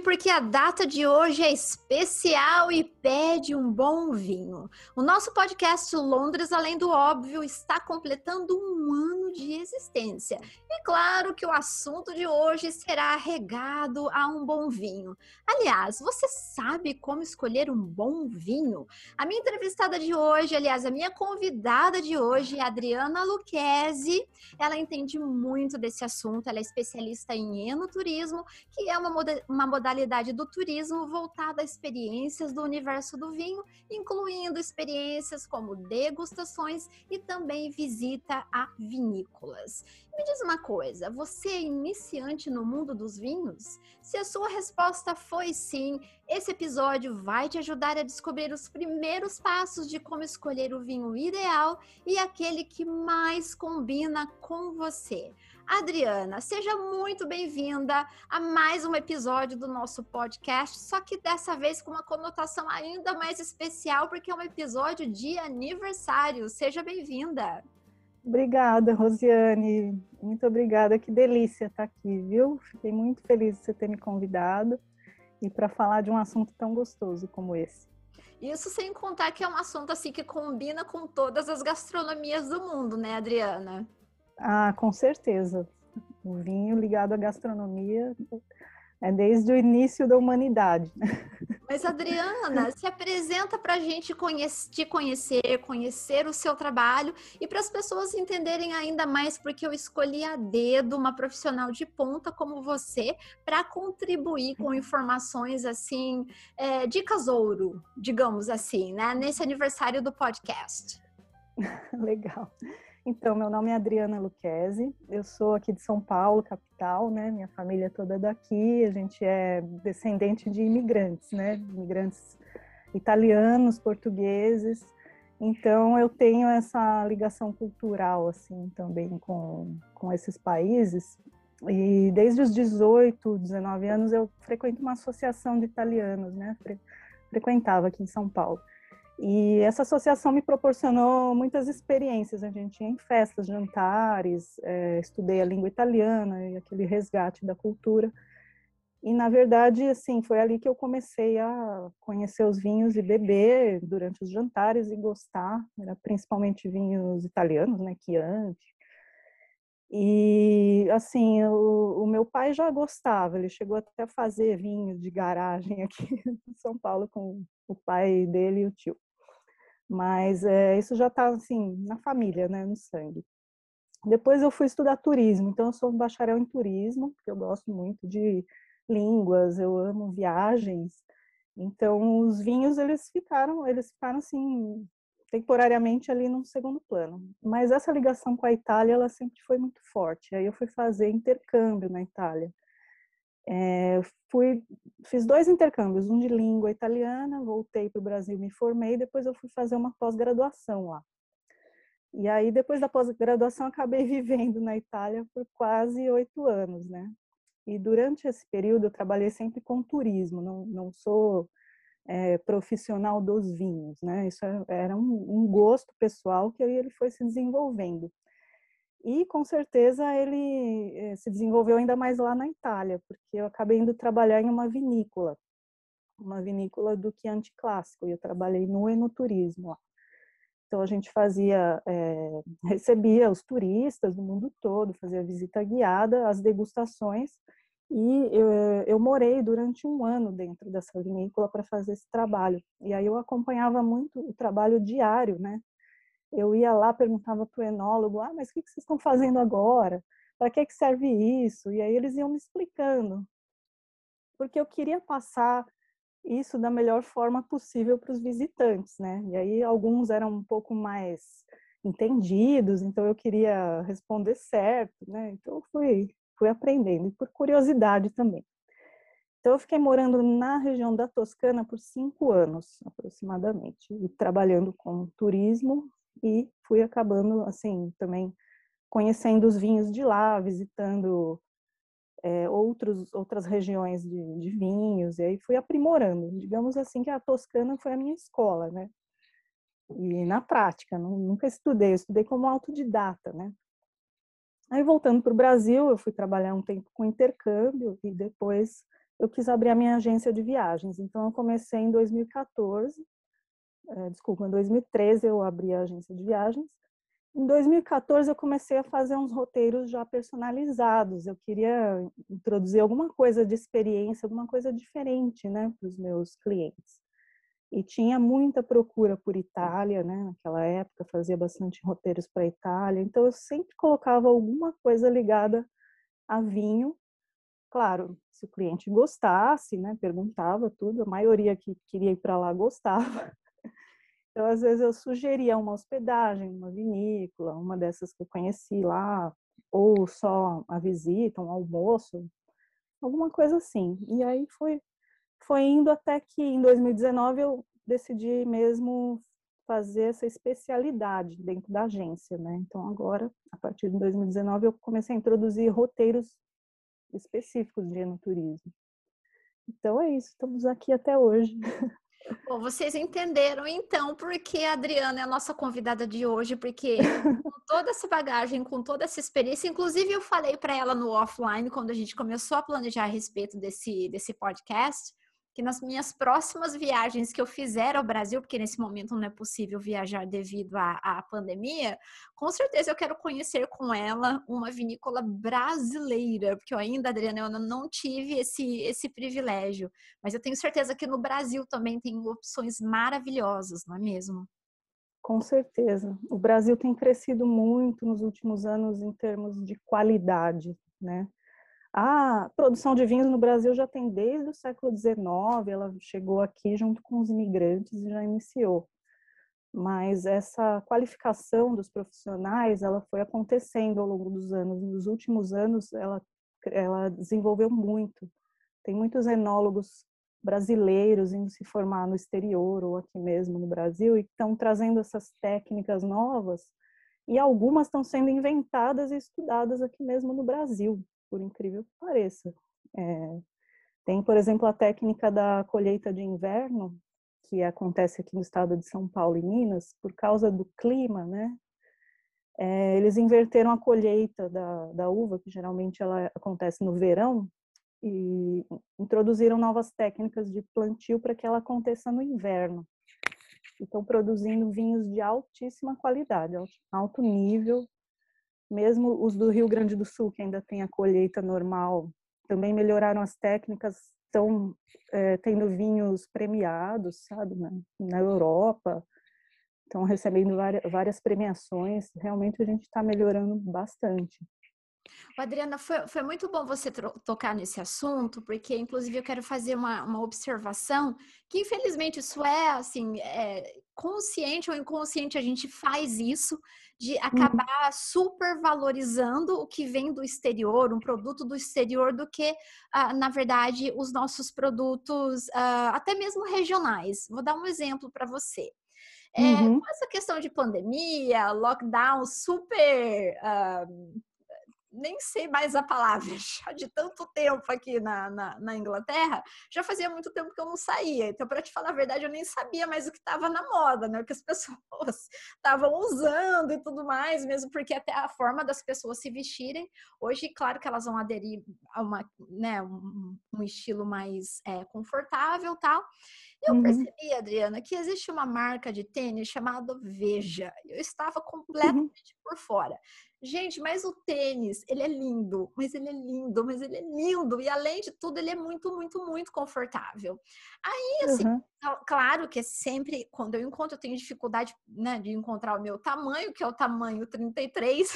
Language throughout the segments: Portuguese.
porque a data de hoje é especial e pede um bom vinho. O nosso podcast Londres Além do Óbvio está completando um ano de existência. E claro que o assunto de hoje será regado a um bom vinho. Aliás, você sabe como escolher um bom vinho? A minha entrevistada de hoje, aliás, a minha convidada de hoje é Adriana Luquezzi. Ela entende muito desse assunto, ela é especialista em enoturismo, que é uma, uma modalidade do turismo voltada a experiências do universo do vinho, incluindo experiências como degustações e também visita a vinícolas. Me diz uma coisa, você é iniciante no mundo dos vinhos? Se a sua resposta foi sim, esse episódio vai te ajudar a descobrir os primeiros passos de como escolher o vinho ideal e aquele que mais combina com você. Adriana, seja muito bem-vinda a mais um episódio do nosso podcast, só que dessa vez com uma conotação ainda mais especial, porque é um episódio de aniversário. Seja bem-vinda. Obrigada, Rosiane. Muito obrigada. Que delícia estar aqui, viu? Fiquei muito feliz de você ter me convidado e para falar de um assunto tão gostoso como esse. Isso sem contar que é um assunto assim que combina com todas as gastronomias do mundo, né, Adriana? Ah, com certeza. O vinho ligado à gastronomia é desde o início da humanidade. Mas, Adriana, se apresenta para a gente te conhecer, conhecer o seu trabalho e para as pessoas entenderem ainda mais, porque eu escolhi a dedo uma profissional de ponta como você para contribuir com informações assim, é, dicas ouro, digamos assim, né? Nesse aniversário do podcast. Legal. Então, meu nome é Adriana Luquezzi, eu sou aqui de São Paulo, capital, né? Minha família é toda daqui, a gente é descendente de imigrantes, né? Imigrantes italianos, portugueses. Então, eu tenho essa ligação cultural, assim, também com, com esses países. E desde os 18, 19 anos, eu frequento uma associação de italianos, né? Frequentava aqui em São Paulo. E essa associação me proporcionou muitas experiências. A gente ia em festas, jantares, é, estudei a língua italiana e aquele resgate da cultura. E, na verdade, assim, foi ali que eu comecei a conhecer os vinhos e beber durante os jantares e gostar. Era principalmente vinhos italianos, né, Chianti. E, assim, o, o meu pai já gostava. Ele chegou até a fazer vinhos de garagem aqui em São Paulo com o pai dele e o tio. Mas é, isso já está assim na família, né, no sangue. Depois eu fui estudar turismo, então eu sou bacharel em turismo, porque eu gosto muito de línguas, eu amo viagens. Então os vinhos eles ficaram, eles ficaram assim temporariamente ali no segundo plano. Mas essa ligação com a Itália ela sempre foi muito forte. Aí eu fui fazer intercâmbio na Itália. É, fui, fiz dois intercâmbios, um de língua italiana, voltei para o Brasil, me formei, depois eu fui fazer uma pós-graduação lá. E aí, depois da pós-graduação, acabei vivendo na Itália por quase oito anos, né? E durante esse período, eu trabalhei sempre com turismo, não, não sou é, profissional dos vinhos, né? Isso é, era um, um gosto pessoal que aí ele foi se desenvolvendo. E com certeza ele eh, se desenvolveu ainda mais lá na Itália, porque eu acabei indo trabalhar em uma vinícola, uma vinícola do Chianti clássico, e eu trabalhei no enoturismo lá. Então a gente fazia, é, recebia os turistas do mundo todo, fazia visita guiada, as degustações, e eu, eu morei durante um ano dentro dessa vinícola para fazer esse trabalho. E aí eu acompanhava muito o trabalho diário, né, eu ia lá, perguntava para o enólogo, ah, mas o que vocês estão fazendo agora? Para que, que serve isso? E aí eles iam me explicando. Porque eu queria passar isso da melhor forma possível para os visitantes, né? E aí alguns eram um pouco mais entendidos, então eu queria responder certo, né? Então eu fui, fui aprendendo, e por curiosidade também. Então eu fiquei morando na região da Toscana por cinco anos, aproximadamente, e trabalhando com turismo e fui acabando, assim, também conhecendo os vinhos de lá, visitando é, outros, outras regiões de, de, vinhos, e aí fui aprimorando. Digamos assim que a Toscana foi a minha escola, né? E na prática, nunca estudei, estudei como autodidata, né? Aí voltando para o Brasil, eu fui trabalhar um tempo com intercâmbio e depois eu quis abrir a minha agência de viagens. Então, eu comecei em 2014, é, desculpa, em 2013 eu abri a agência de viagens. Em 2014 eu comecei a fazer uns roteiros já personalizados. Eu queria introduzir alguma coisa de experiência, alguma coisa diferente, né, para os meus clientes. E tinha muita procura por Itália, né? Naquela época fazia bastante roteiros para Itália. Então eu sempre colocava alguma coisa ligada a vinho. Claro, se o cliente gostasse, né? Perguntava tudo. A maioria que queria ir para lá gostava. Então, às vezes, eu sugeria uma hospedagem, uma vinícola, uma dessas que eu conheci lá, ou só a visita, um almoço, alguma coisa assim. E aí foi, foi indo até que em 2019 eu decidi mesmo fazer essa especialidade dentro da agência, né? Então agora, a partir de 2019, eu comecei a introduzir roteiros específicos de enoturismo. Então é isso, estamos aqui até hoje. Bom, vocês entenderam então porque a Adriana é a nossa convidada de hoje, porque com toda essa bagagem, com toda essa experiência, inclusive eu falei para ela no offline quando a gente começou a planejar a respeito desse, desse podcast, que nas minhas próximas viagens que eu fizer ao Brasil, porque nesse momento não é possível viajar devido à, à, pandemia, com certeza eu quero conhecer com ela uma vinícola brasileira, porque eu ainda, Adriana, eu não tive esse, esse privilégio. Mas eu tenho certeza que no Brasil também tem opções maravilhosas, não é mesmo? Com certeza. O Brasil tem crescido muito nos últimos anos em termos de qualidade, né? A produção de vinhos no Brasil já tem desde o século XIX, ela chegou aqui junto com os imigrantes e já iniciou. Mas essa qualificação dos profissionais, ela foi acontecendo ao longo dos anos. Nos últimos anos, ela, ela desenvolveu muito. Tem muitos enólogos brasileiros indo se formar no exterior ou aqui mesmo no Brasil e estão trazendo essas técnicas novas e algumas estão sendo inventadas e estudadas aqui mesmo no Brasil por incrível que pareça. É, tem, por exemplo, a técnica da colheita de inverno, que acontece aqui no estado de São Paulo e Minas, por causa do clima, né? É, eles inverteram a colheita da, da uva, que geralmente ela acontece no verão, e introduziram novas técnicas de plantio para que ela aconteça no inverno. Estão produzindo vinhos de altíssima qualidade, alto nível, mesmo os do Rio Grande do Sul, que ainda tem a colheita normal, também melhoraram as técnicas, estão é, tendo vinhos premiados, sabe, na, na Europa, estão recebendo várias, várias premiações, realmente a gente está melhorando bastante. Adriana, foi, foi muito bom você tocar nesse assunto, porque inclusive eu quero fazer uma, uma observação que infelizmente isso é assim, é, consciente ou inconsciente a gente faz isso de acabar uhum. supervalorizando o que vem do exterior, um produto do exterior, do que, uh, na verdade, os nossos produtos, uh, até mesmo regionais. Vou dar um exemplo para você. É, uhum. Com essa questão de pandemia, lockdown super uh, nem sei mais a palavra, já de tanto tempo aqui na, na, na, Inglaterra, já fazia muito tempo que eu não saía. Então, para te falar a verdade, eu nem sabia mais o que estava na moda, né? O que as pessoas estavam usando e tudo mais, mesmo porque até a forma das pessoas se vestirem. Hoje, claro que elas vão aderir a uma, né, um, um estilo mais é, confortável tal. Eu uhum. percebi, Adriana, que existe uma marca de tênis chamada Veja. Eu estava uhum. completamente uhum. por fora. Gente, mas o tênis, ele é lindo, mas ele é lindo, mas ele é lindo. E além de tudo, ele é muito, muito, muito confortável. Aí, assim, uhum. claro que é sempre, quando eu encontro, eu tenho dificuldade né, de encontrar o meu tamanho, que é o tamanho 33,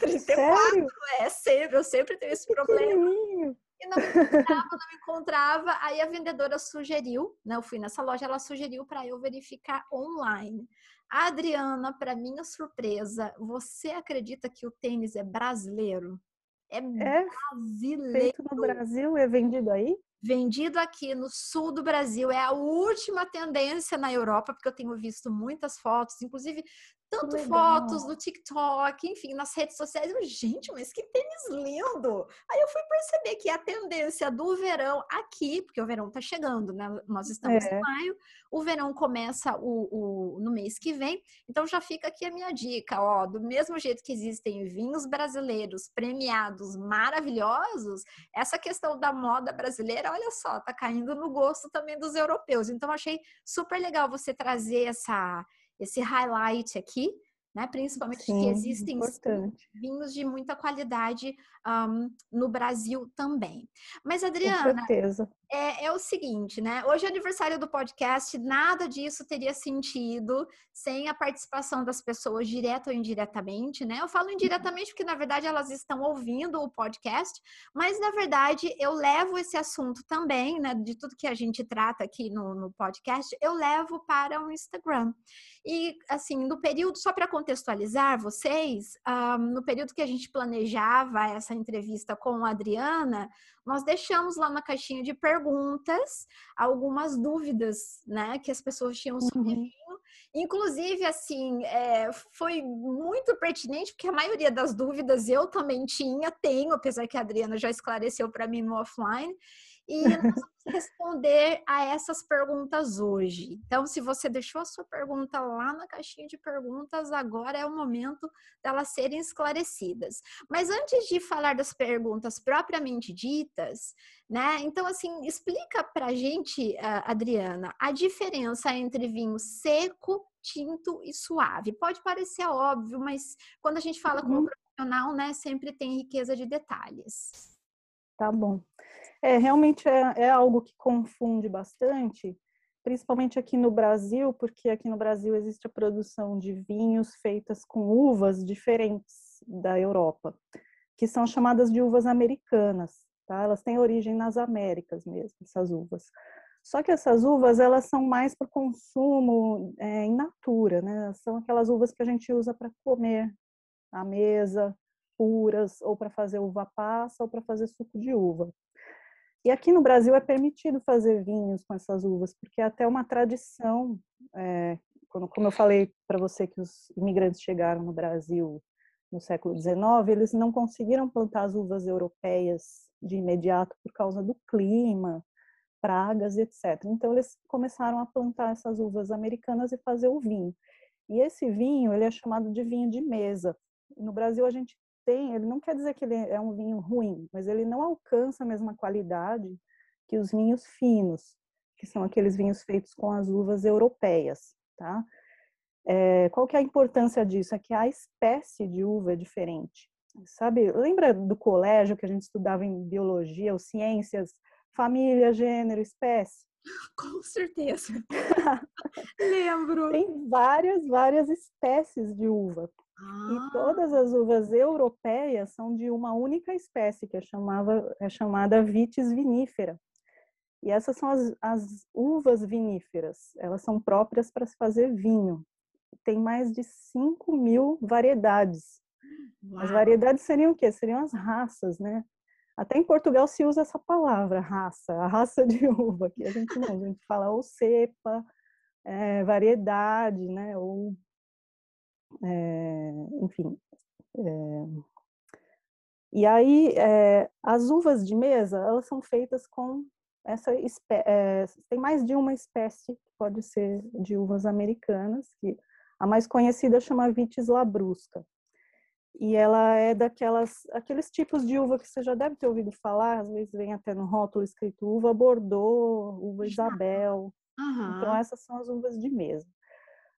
34. Sério? É, sempre, eu sempre tenho esse problema. E não encontrava, não encontrava. Aí a vendedora sugeriu, né? Eu fui nessa loja, ela sugeriu para eu verificar online. Adriana, para minha surpresa, você acredita que o tênis é brasileiro? É, é brasileiro. Feito no Brasil é vendido aí? Vendido aqui no sul do Brasil. É a última tendência na Europa, porque eu tenho visto muitas fotos. Inclusive, tanto fotos no TikTok, enfim, nas redes sociais. Eu, gente, mas que tênis lindo! Aí eu fui perceber que a tendência do verão aqui, porque o verão tá chegando, né? Nós estamos é. em maio, o verão começa o, o, no mês que vem, então já fica aqui a minha dica, ó, do mesmo jeito que existem vinhos brasileiros premiados maravilhosos, essa questão da moda brasileira, olha só, tá caindo no gosto também dos europeus. Então achei super legal você trazer essa esse highlight aqui, né? Principalmente Sim, que existem importante. vinhos de muita qualidade um, no Brasil também. Mas, Adriana, Com certeza é, é, o seguinte, né? Hoje é aniversário do podcast, nada disso teria sentido sem a participação das pessoas, direta ou indiretamente, né? Eu falo indiretamente porque, na verdade, elas estão ouvindo o podcast, mas, na verdade, eu levo esse assunto também, né? De tudo que a gente trata aqui no, no podcast, eu levo para o Instagram. E, assim, no período, só para contextualizar vocês, um, no período que a gente planejava essa entrevista com a Adriana, nós deixamos lá na caixinha de perguntas algumas dúvidas, né, que as pessoas tinham sobre uhum. Inclusive, assim, é, foi muito pertinente, porque a maioria das dúvidas eu também tinha, tenho, apesar que a Adriana já esclareceu para mim no offline. E nós vamos responder a essas perguntas hoje. Então, se você deixou a sua pergunta lá na caixinha de perguntas, agora é o momento delas serem esclarecidas. Mas antes de falar das perguntas propriamente ditas, né? Então, assim, explica pra gente, Adriana, a diferença entre vinho seco, tinto e suave. Pode parecer óbvio, mas quando a gente fala com um profissional, né, sempre tem riqueza de detalhes. Tá bom. É, realmente é, é algo que confunde bastante, principalmente aqui no Brasil, porque aqui no Brasil existe a produção de vinhos feitas com uvas diferentes da Europa, que são chamadas de uvas americanas, tá? Elas têm origem nas Américas mesmo, essas uvas. Só que essas uvas, elas são mais para consumo é, in natura, né? São aquelas uvas que a gente usa para comer à mesa, puras, ou para fazer uva passa, ou para fazer suco de uva. E aqui no Brasil é permitido fazer vinhos com essas uvas, porque é até uma tradição. É, quando, como eu falei para você que os imigrantes chegaram no Brasil no século XIX, eles não conseguiram plantar as uvas europeias de imediato por causa do clima, pragas, etc. Então eles começaram a plantar essas uvas americanas e fazer o vinho. E esse vinho ele é chamado de vinho de mesa. No Brasil a gente tem, ele não quer dizer que ele é um vinho ruim, mas ele não alcança a mesma qualidade que os vinhos finos, que são aqueles vinhos feitos com as uvas europeias, tá? É, qual que é a importância disso? É que a espécie de uva é diferente. Sabe, lembra do colégio que a gente estudava em biologia ou ciências, família, gênero, espécie? Com certeza. Lembro. Tem várias, várias espécies de uva. Ah. E todas as uvas europeias são de uma única espécie, que é, chamava, é chamada Vitis vinifera. E essas são as, as uvas viníferas. Elas são próprias para se fazer vinho. Tem mais de 5 mil variedades. Uau. As variedades seriam o quê? Seriam as raças, né? Até em Portugal se usa essa palavra, raça, a raça de uva, que a gente não, a gente fala ou cepa, é, variedade, né? Ou é, enfim. É, e aí, é, as uvas de mesa, elas são feitas com essa tem mais de uma espécie que pode ser de uvas americanas, que a mais conhecida chama Vitis labrusca. E ela é daquelas aqueles tipos de uva que você já deve ter ouvido falar, às vezes vem até no rótulo escrito uva Bordeaux, uva Isabel. Uhum. Então essas são as uvas de mesa.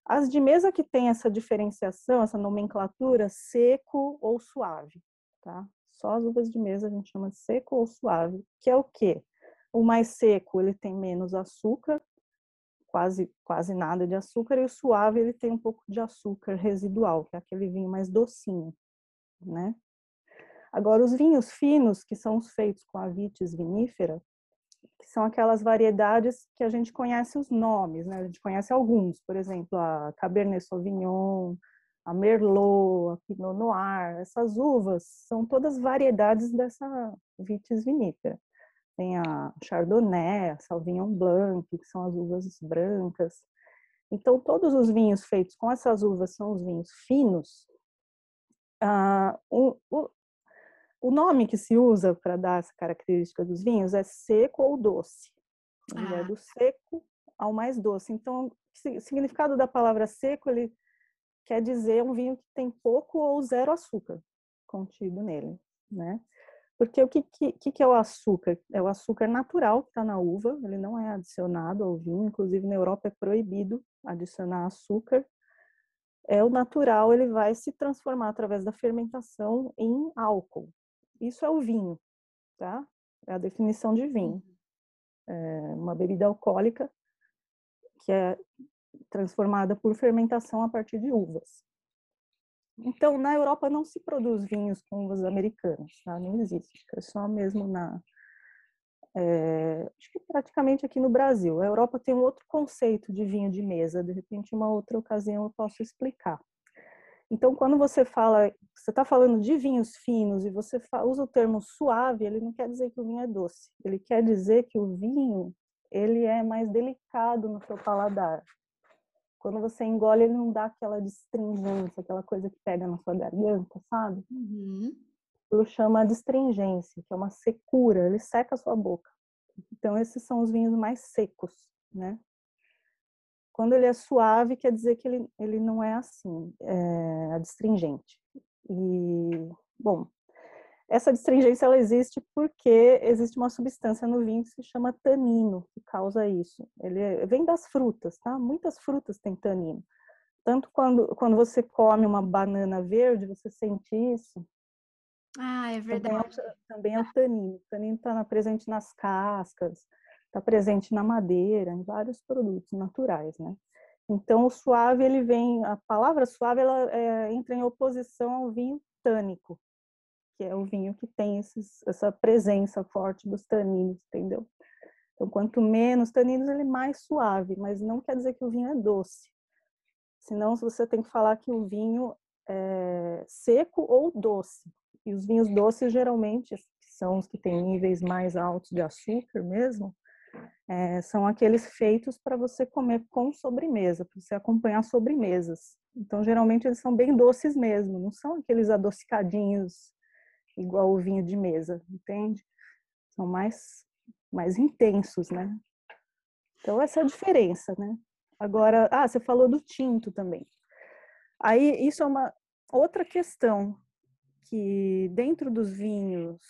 As de mesa que tem essa diferenciação, essa nomenclatura, seco ou suave, tá? Só as uvas de mesa a gente chama de seco ou suave, que é o quê? O mais seco, ele tem menos açúcar, quase quase nada de açúcar, e o suave, ele tem um pouco de açúcar residual, que é aquele vinho mais docinho, né? Agora, os vinhos finos, que são os feitos com a vitis vinífera, que são aquelas variedades que a gente conhece os nomes, né? A gente conhece alguns, por exemplo, a Cabernet Sauvignon, a Merlot, a Pinot Noir. Essas uvas são todas variedades dessa vitis vinífera. Tem a Chardonnay, a Sauvignon Blanc, que são as uvas brancas. Então, todos os vinhos feitos com essas uvas são os vinhos finos. Ah, o, o, nome que se usa para dar essa característica dos vinhos é seco ou doce. Ele é ah. é do seco ao mais doce. Então, o significado da palavra seco, ele quer dizer um vinho que tem pouco ou zero açúcar contido nele, né? Porque o que, que, que é o açúcar? É o açúcar natural que está na uva, ele não é adicionado ao vinho, inclusive na Europa é proibido adicionar açúcar. É o natural, ele vai se transformar através da fermentação em álcool. Isso é o vinho, tá? É a definição de vinho. É uma bebida alcoólica que é transformada por fermentação a partir de uvas. Então, na Europa não se produz vinhos com uvas americanas, tá? não existe. É só mesmo na. É, acho que praticamente aqui no Brasil. A Europa tem um outro conceito de vinho de mesa, de repente, uma outra ocasião eu posso explicar. Então, quando você fala, você está falando de vinhos finos e você usa o termo suave, ele não quer dizer que o vinho é doce. Ele quer dizer que o vinho ele é mais delicado no seu paladar. Quando você engole, ele não dá aquela distringência, aquela coisa que pega na sua garganta, sabe? Uhum. Ele chama de astringência, que é uma secura, ele seca a sua boca. Então, esses são os vinhos mais secos, né? Quando ele é suave, quer dizer que ele, ele não é assim, é adstringente. E, bom, essa astringência ela existe porque existe uma substância no vinho que se chama tanino, que causa isso. Ele é, vem das frutas, tá? Muitas frutas têm tanino. Tanto quando, quando você come uma banana verde, você sente isso. Ah, é verdade. Também é, também é o tanino. O tanino está presente nas cascas, está presente na madeira, em vários produtos naturais, né? Então, o suave, ele vem... A palavra suave, ela é, entra em oposição ao vinho tânico, que é o vinho que tem esses, essa presença forte dos taninos, entendeu? Então, quanto menos taninos, ele é mais suave, mas não quer dizer que o vinho é doce. Senão, você tem que falar que o vinho é seco ou doce. E os vinhos doces, geralmente, são os que têm níveis mais altos de açúcar mesmo, é, são aqueles feitos para você comer com sobremesa, para você acompanhar sobremesas. Então, geralmente, eles são bem doces mesmo, não são aqueles adocicadinhos igual o vinho de mesa, entende? São mais, mais intensos, né? Então, essa é a diferença, né? Agora, ah, você falou do tinto também. Aí, isso é uma outra questão que dentro dos vinhos,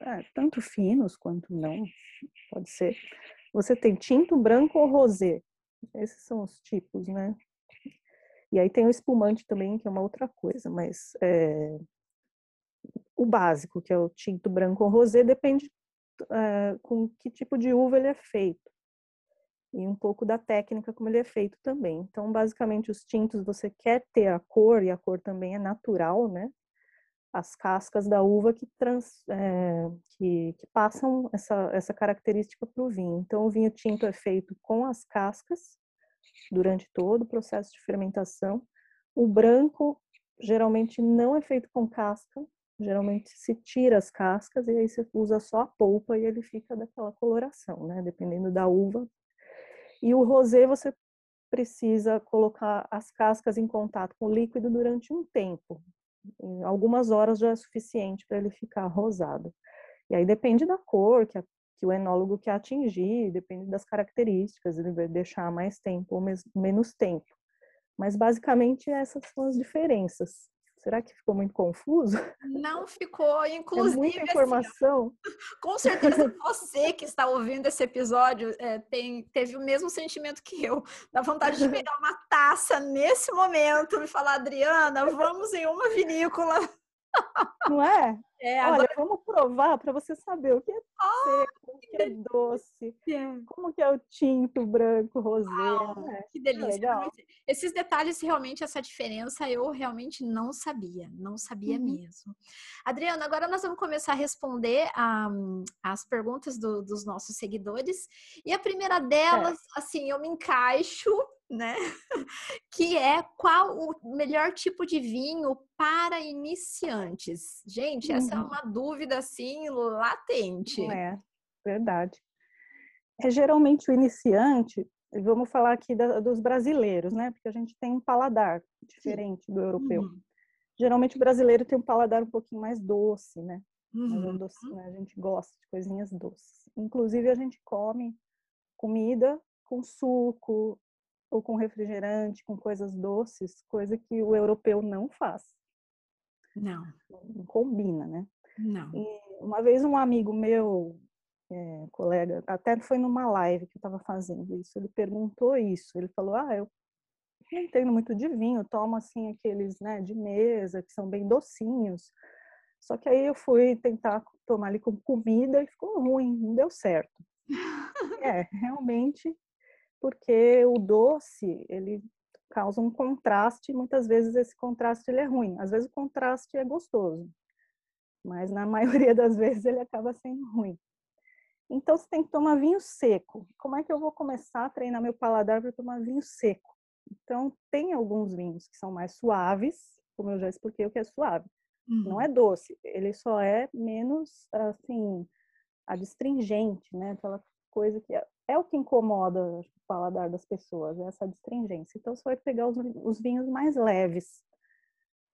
é, tanto finos quanto não, pode ser, você tem tinto, branco ou rosé. Esses são os tipos, né? E aí tem o espumante também, que é uma outra coisa, mas é, o básico, que é o tinto branco ou rosé, depende uh, com que tipo de uva ele é feito. E um pouco da técnica como ele é feito também. Então, basicamente, os tintos você quer ter a cor, e a cor também é natural, né? As cascas da uva que, trans, é, que, que, passam essa, essa característica para o vinho. Então, o vinho tinto é feito com as cascas durante todo o processo de fermentação. O branco geralmente não é feito com casca, Geralmente se tira as cascas e aí você usa só a polpa e ele fica daquela coloração, né? Dependendo da uva. E o rosé você precisa colocar as cascas em contato com o líquido durante um tempo. Em algumas horas já é suficiente para ele ficar rosado. E aí depende da cor que, a, que o enólogo quer atingir, depende das características, ele vai deixar mais tempo ou menos tempo. Mas basicamente essas são as diferenças. Será que ficou muito confuso? Não ficou, inclusive. É muita assim, informação. Assim, com certeza você que está ouvindo esse episódio é, tem, teve o mesmo sentimento que eu, da vontade de pegar uma taça nesse momento e falar, Adriana, vamos em uma vinícola não é? É, agora... Olha, vamos provar para você saber o que é seco, o que é doce, como que é o tinto, branco, rosé. né? Que delícia. É Esses detalhes, realmente, essa diferença eu realmente não sabia, não sabia uhum. mesmo. Adriana, agora nós vamos começar a responder a, as perguntas do, dos nossos seguidores. E a primeira delas, é. assim, eu me encaixo né? que é qual o melhor tipo de vinho para iniciantes. Gente, essa é uhum. uma dúvida assim latente. É, verdade. É geralmente o iniciante, vamos falar aqui da, dos brasileiros, né? Porque a gente tem um paladar diferente Sim. do europeu. Uhum. Geralmente o brasileiro tem um paladar um pouquinho mais doce, né? Uhum. Doce, né? A gente gosta de coisinhas doces. Inclusive a gente come comida com suco ou com refrigerante, com coisas doces, coisa que o europeu não faz. Não. Não combina, né? Não. E uma vez um amigo meu, é, colega, até foi numa live que eu estava fazendo isso, ele perguntou isso. Ele falou: Ah, eu não entendo muito de vinho, tomo assim aqueles né, de mesa, que são bem docinhos. Só que aí eu fui tentar tomar ali com comida e ficou ruim, não deu certo. é, realmente, porque o doce, ele causa um contraste, muitas vezes esse contraste ele é ruim. Às vezes o contraste é gostoso, mas na maioria das vezes ele acaba sendo ruim. Então você tem que tomar vinho seco. Como é que eu vou começar a treinar meu paladar para tomar vinho seco? Então tem alguns vinhos que são mais suaves, como eu já expliquei o que é suave. Uhum. Não é doce, ele só é menos assim adstringente, né? Aquela coisa que é, o que incomoda o paladar das pessoas, é essa adstringência. Então você vai pegar os, os vinhos mais leves,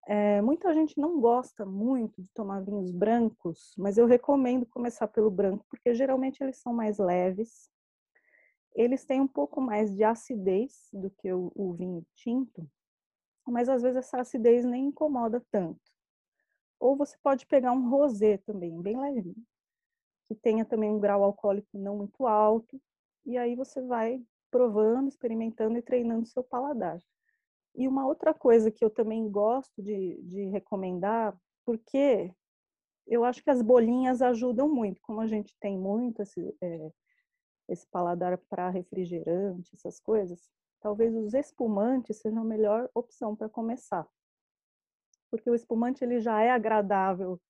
é, muita gente não gosta muito de tomar vinhos brancos, mas eu recomendo começar pelo branco, porque geralmente eles são mais leves, eles têm um pouco mais de acidez do que o, o vinho tinto, mas às vezes essa acidez nem incomoda tanto. Ou você pode pegar um rosé também, bem levinho, que tenha também um grau alcoólico não muito alto, e aí você vai provando, experimentando e treinando seu paladar. E uma outra coisa que eu também gosto de, de recomendar, porque eu acho que as bolinhas ajudam muito, como a gente tem muito esse, é, esse paladar para refrigerante, essas coisas, talvez os espumantes sejam a melhor opção para começar. Porque o espumante ele já é agradável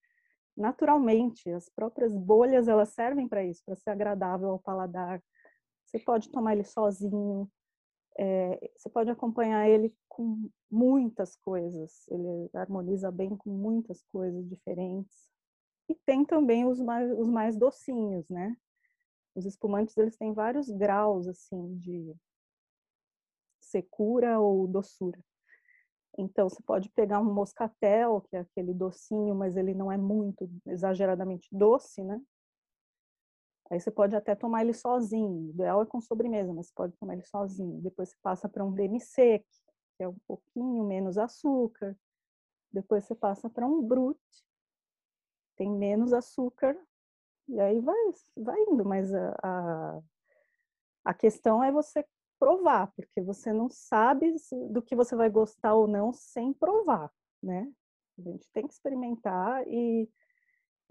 naturalmente, as próprias bolhas elas servem para isso, para ser agradável ao paladar. Você pode tomar ele sozinho, é, você pode acompanhar ele com muitas coisas, ele harmoniza bem com muitas coisas diferentes. E tem também os mais, os mais docinhos, né? Os espumantes, eles têm vários graus, assim, de secura ou doçura. Então, você pode pegar um moscatel, que é aquele docinho, mas ele não é muito exageradamente doce, né? Aí você pode até tomar ele sozinho. O ideal é com sobremesa, mas você pode tomar ele sozinho. Depois você passa para um demi-sec, que é um pouquinho menos açúcar. Depois você passa para um brut, tem menos açúcar. E aí vai, vai indo, mas a, a, a questão é você provar, porque você não sabe do que você vai gostar ou não sem provar, né? A gente tem que experimentar e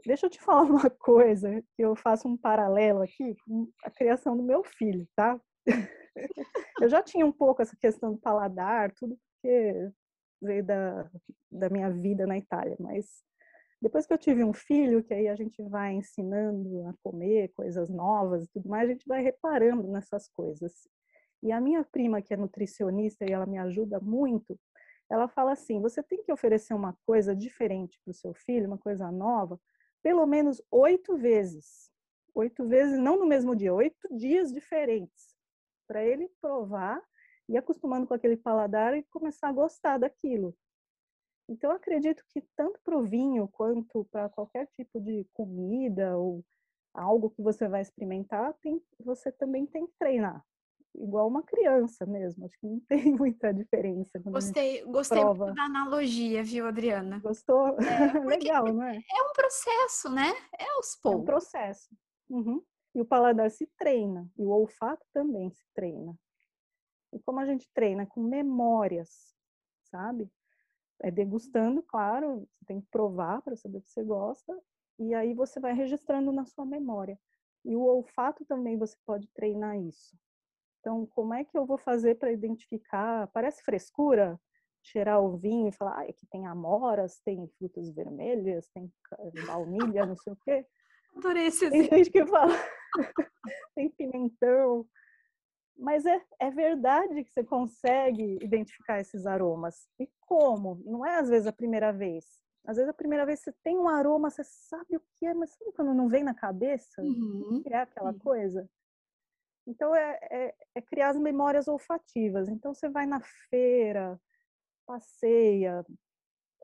Deixa eu te falar uma coisa, que eu faço um paralelo aqui com a criação do meu filho, tá? eu já tinha um pouco essa questão do paladar, tudo porque veio da, da minha vida na Itália, mas depois que eu tive um filho, que aí a gente vai ensinando a comer coisas novas e tudo mais, a gente vai reparando nessas coisas. E a minha prima, que é nutricionista e ela me ajuda muito, ela fala assim: você tem que oferecer uma coisa diferente para o seu filho, uma coisa nova, pelo menos oito vezes. Oito vezes, não no mesmo dia, oito dias diferentes, para ele provar e acostumando com aquele paladar e começar a gostar daquilo. Então, acredito que tanto para o vinho quanto para qualquer tipo de comida ou algo que você vai experimentar, tem, você também tem que treinar igual uma criança mesmo. Acho que não tem muita diferença. Gostei, gostei prova. muito da analogia, viu, Adriana? Gostou? É, Legal, não é? É um processo, né? É aos poucos. É um processo. Uhum. E o paladar se treina, e o olfato também se treina. E como a gente treina? Com memórias, sabe? É degustando, claro, você tem que provar para saber o que você gosta, e aí você vai registrando na sua memória. E o olfato também você pode treinar isso. Então, como é que eu vou fazer para identificar? Parece frescura cheirar o vinho e falar, ah, aqui tem amoras, tem frutas vermelhas, tem baunilha, não sei o quê. Adorei esse Tem gente que fala, tem pimentão. Mas é, é verdade que você consegue identificar esses aromas. E como? Não é às vezes a primeira vez. Às vezes a primeira vez você tem um aroma, você sabe o que é, mas sabe quando não vem na cabeça? Uhum. O que é aquela uhum. coisa? Então, é, é, é, criar as memórias olfativas. Então, você vai na feira, passeia,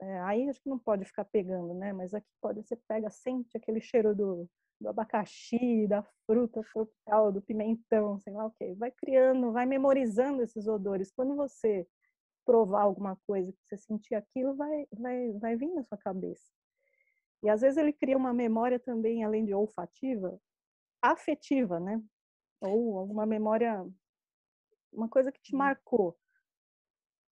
é, aí acho que não pode ficar pegando, né? Mas aqui pode, você pega, sente aquele cheiro do, do abacaxi, da fruta tropical, do pimentão, sei lá o quê. Vai criando, vai memorizando esses odores. Quando você provar alguma coisa, que você sentir aquilo, vai, vai, vai vir na sua cabeça. E às vezes ele cria uma memória também, além de olfativa, afetiva, né? Ou alguma memória, uma coisa que te uhum. marcou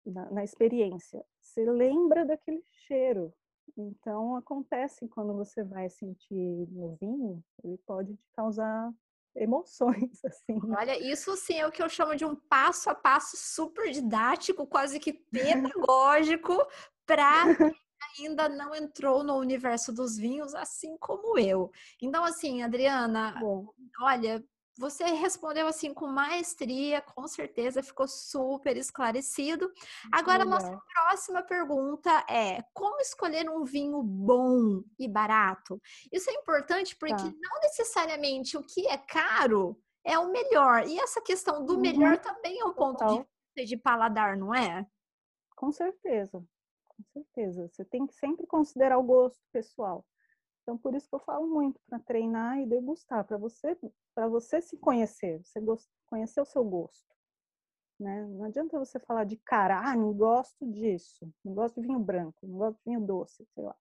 na, na experiência. Você lembra daquele cheiro. Então, acontece quando você vai sentir no vinho, ele pode te causar emoções, assim. Olha, isso sim é o que eu chamo de um passo a passo super didático, quase que pedagógico, para ainda não entrou no universo dos vinhos, assim como eu. Então, assim, Adriana, Bom. olha, você respondeu assim com maestria, com certeza ficou super esclarecido. Agora, Legal. nossa próxima pergunta é: como escolher um vinho bom e barato? Isso é importante porque tá. não necessariamente o que é caro é o melhor. E essa questão do melhor uhum. também é um ponto de, de paladar, não é? Com certeza, com certeza. Você tem que sempre considerar o gosto pessoal. Então, por isso que eu falo muito para treinar e degustar, para você, para você se conhecer, você conhecer o seu gosto. Né? Não adianta você falar de cara, ah, não gosto disso, não gosto de vinho branco, não gosto de vinho doce, sei lá.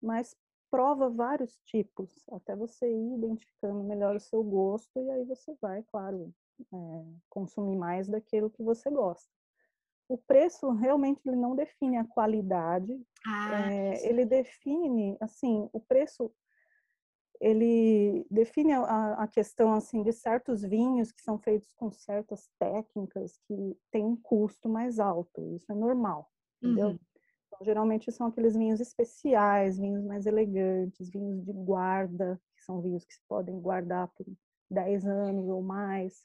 Mas prova vários tipos, até você ir identificando melhor o seu gosto, e aí você vai, claro, é, consumir mais daquilo que você gosta o preço realmente ele não define a qualidade. Ah, é, ele define, assim, o preço ele define a, a, questão assim de certos vinhos que são feitos com certas técnicas que têm um custo mais alto. Isso é normal, entendeu? Uhum. Então, geralmente são aqueles vinhos especiais, vinhos mais elegantes, vinhos de guarda, que são vinhos que se podem guardar por 10 anos ou mais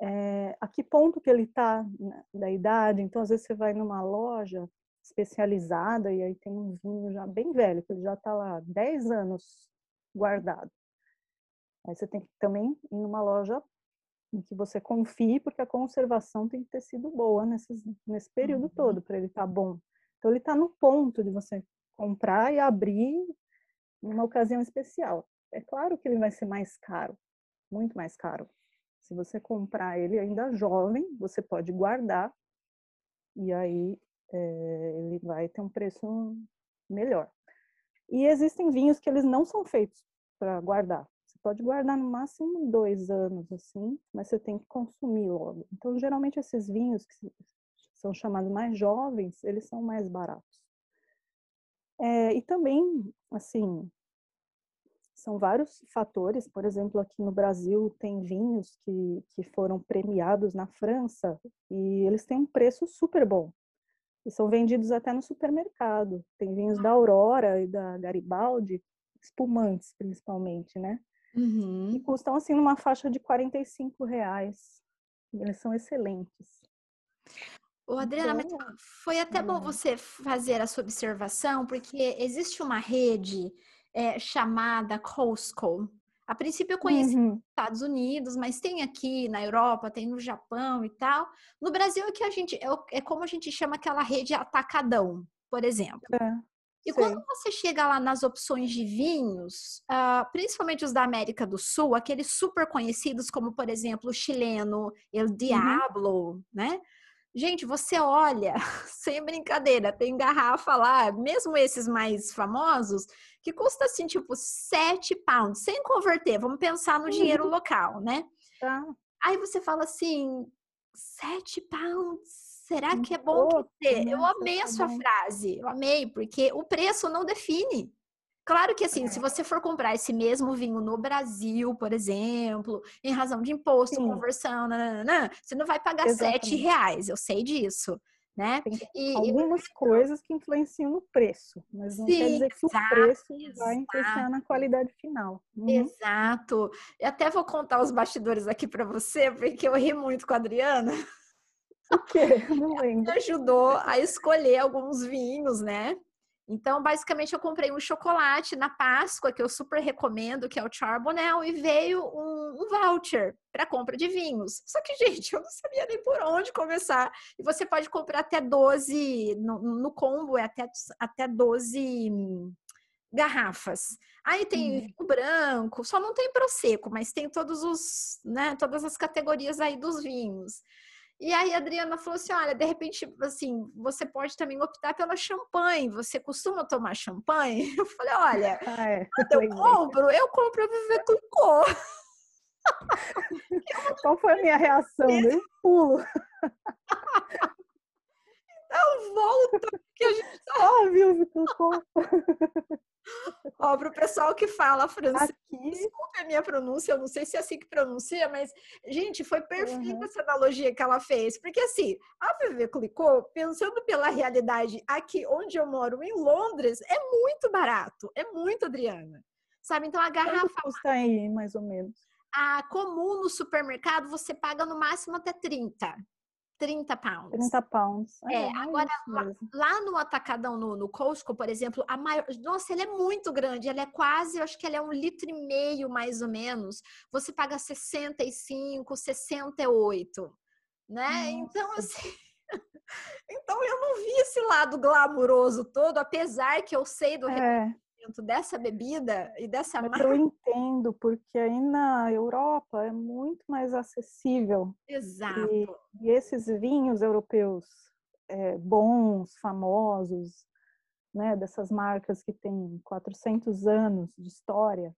é, a que ponto que ele está né, da idade. Então, às vezes você vai numa loja especializada e aí tem um vinho já bem velho, que ele já está lá 10 anos guardado. Aí você tem que também ir numa loja em que você confie, porque a conservação tem que ter sido boa nesses, nesse período uhum. todo, para ele estar tá bom. Então, ele está no ponto de você comprar e abrir numa ocasião especial. É claro que ele vai ser mais caro, muito mais caro. Se você comprar ele ainda jovem, você pode guardar e aí é, ele vai ter um preço melhor. E existem vinhos que eles não são feitos para guardar. Você pode guardar no máximo dois anos, assim, mas você tem que consumir logo. Então, geralmente, esses vinhos que são chamados mais jovens, eles são mais baratos. É, e também, assim, são vários fatores, por exemplo, aqui no Brasil tem vinhos que, que foram premiados na França e eles têm um preço super bom. E são vendidos até no supermercado. Tem vinhos da Aurora e da Garibaldi, espumantes principalmente, né? Uhum. E custam assim numa faixa de 45 reais. Eles são excelentes. Ô, Adriana, então, foi até bom você fazer essa observação, porque existe uma rede é, chamada Costco. A princípio eu conheci uhum. nos Estados Unidos, mas tem aqui na Europa, tem no Japão e tal. No Brasil é que a gente é, é como a gente chama aquela rede atacadão, por exemplo. É, e quando você chega lá nas opções de vinhos, uh, principalmente os da América do Sul, aqueles super conhecidos como, por exemplo, o chileno El uhum. Diablo, uhum. né? Gente, você olha, sem brincadeira, tem garrafa lá, mesmo esses mais famosos, que custa assim, tipo, 7 pounds, sem converter, vamos pensar no dinheiro uhum. local, né? Tá. Aí você fala assim, 7 pounds, será que é bom ter? Eu amei a sua frase, eu amei, porque o preço não define. Claro que assim, é. se você for comprar esse mesmo vinho no Brasil, por exemplo, em razão de imposto, Sim. conversão, nananã, você não vai pagar Exatamente. 7 reais, eu sei disso. Né? Tem e, algumas e... coisas que influenciam no preço, mas não Sim, quer dizer que exato, o preço vai influenciar na qualidade final. Uhum. Exato. Eu até vou contar os bastidores aqui para você, porque eu ri muito com a Adriana. O quê? Não lembro. Ela me ajudou a escolher alguns vinhos, né? Então, basicamente, eu comprei um chocolate na Páscoa, que eu super recomendo, que é o Charbonnel, e veio um, um voucher para compra de vinhos. Só que, gente, eu não sabia nem por onde começar. E você pode comprar até 12, no, no combo é até, até 12 garrafas. Aí tem vinho branco, só não tem prosecco, mas tem todos os, né, todas as categorias aí dos vinhos. E aí a Adriana falou assim: olha, de repente, assim, você pode também optar pela champanhe. Você costuma tomar champanhe? Eu falei, olha, ah, é. eu compro, eu compro a Viver Clicô. Qual foi a minha reação? Eu pulo. Então volta, que a gente Óbvio, Ó, para o pessoal que fala francês, Aqui... desculpe a minha pronúncia, eu não sei se é assim que pronuncia, mas, gente, foi perfeita uhum. essa analogia que ela fez. Porque, assim, a VV Clicou, pensando pela realidade aqui onde eu moro, em Londres, é muito barato, é muito, Adriana. Sabe? Então, a garrafa... Quanto custa aí, mais ou menos? A comum no supermercado, você paga no máximo até 30. 30 pounds. 30 pounds. É, é agora lá, lá, no atacadão, no, no Costco, por exemplo, a maior. Nossa, ele é muito grande, ele é quase, eu acho que ele é um litro e meio, mais ou menos. Você paga 65, 68, né? Nossa. Então, assim. então eu não vi esse lado glamuroso todo, apesar que eu sei do é dessa bebida e dessa Mas marca. Eu entendo, porque aí na Europa é muito mais acessível. Exato. E, e esses vinhos europeus é, bons, famosos, né, dessas marcas que têm 400 anos de história,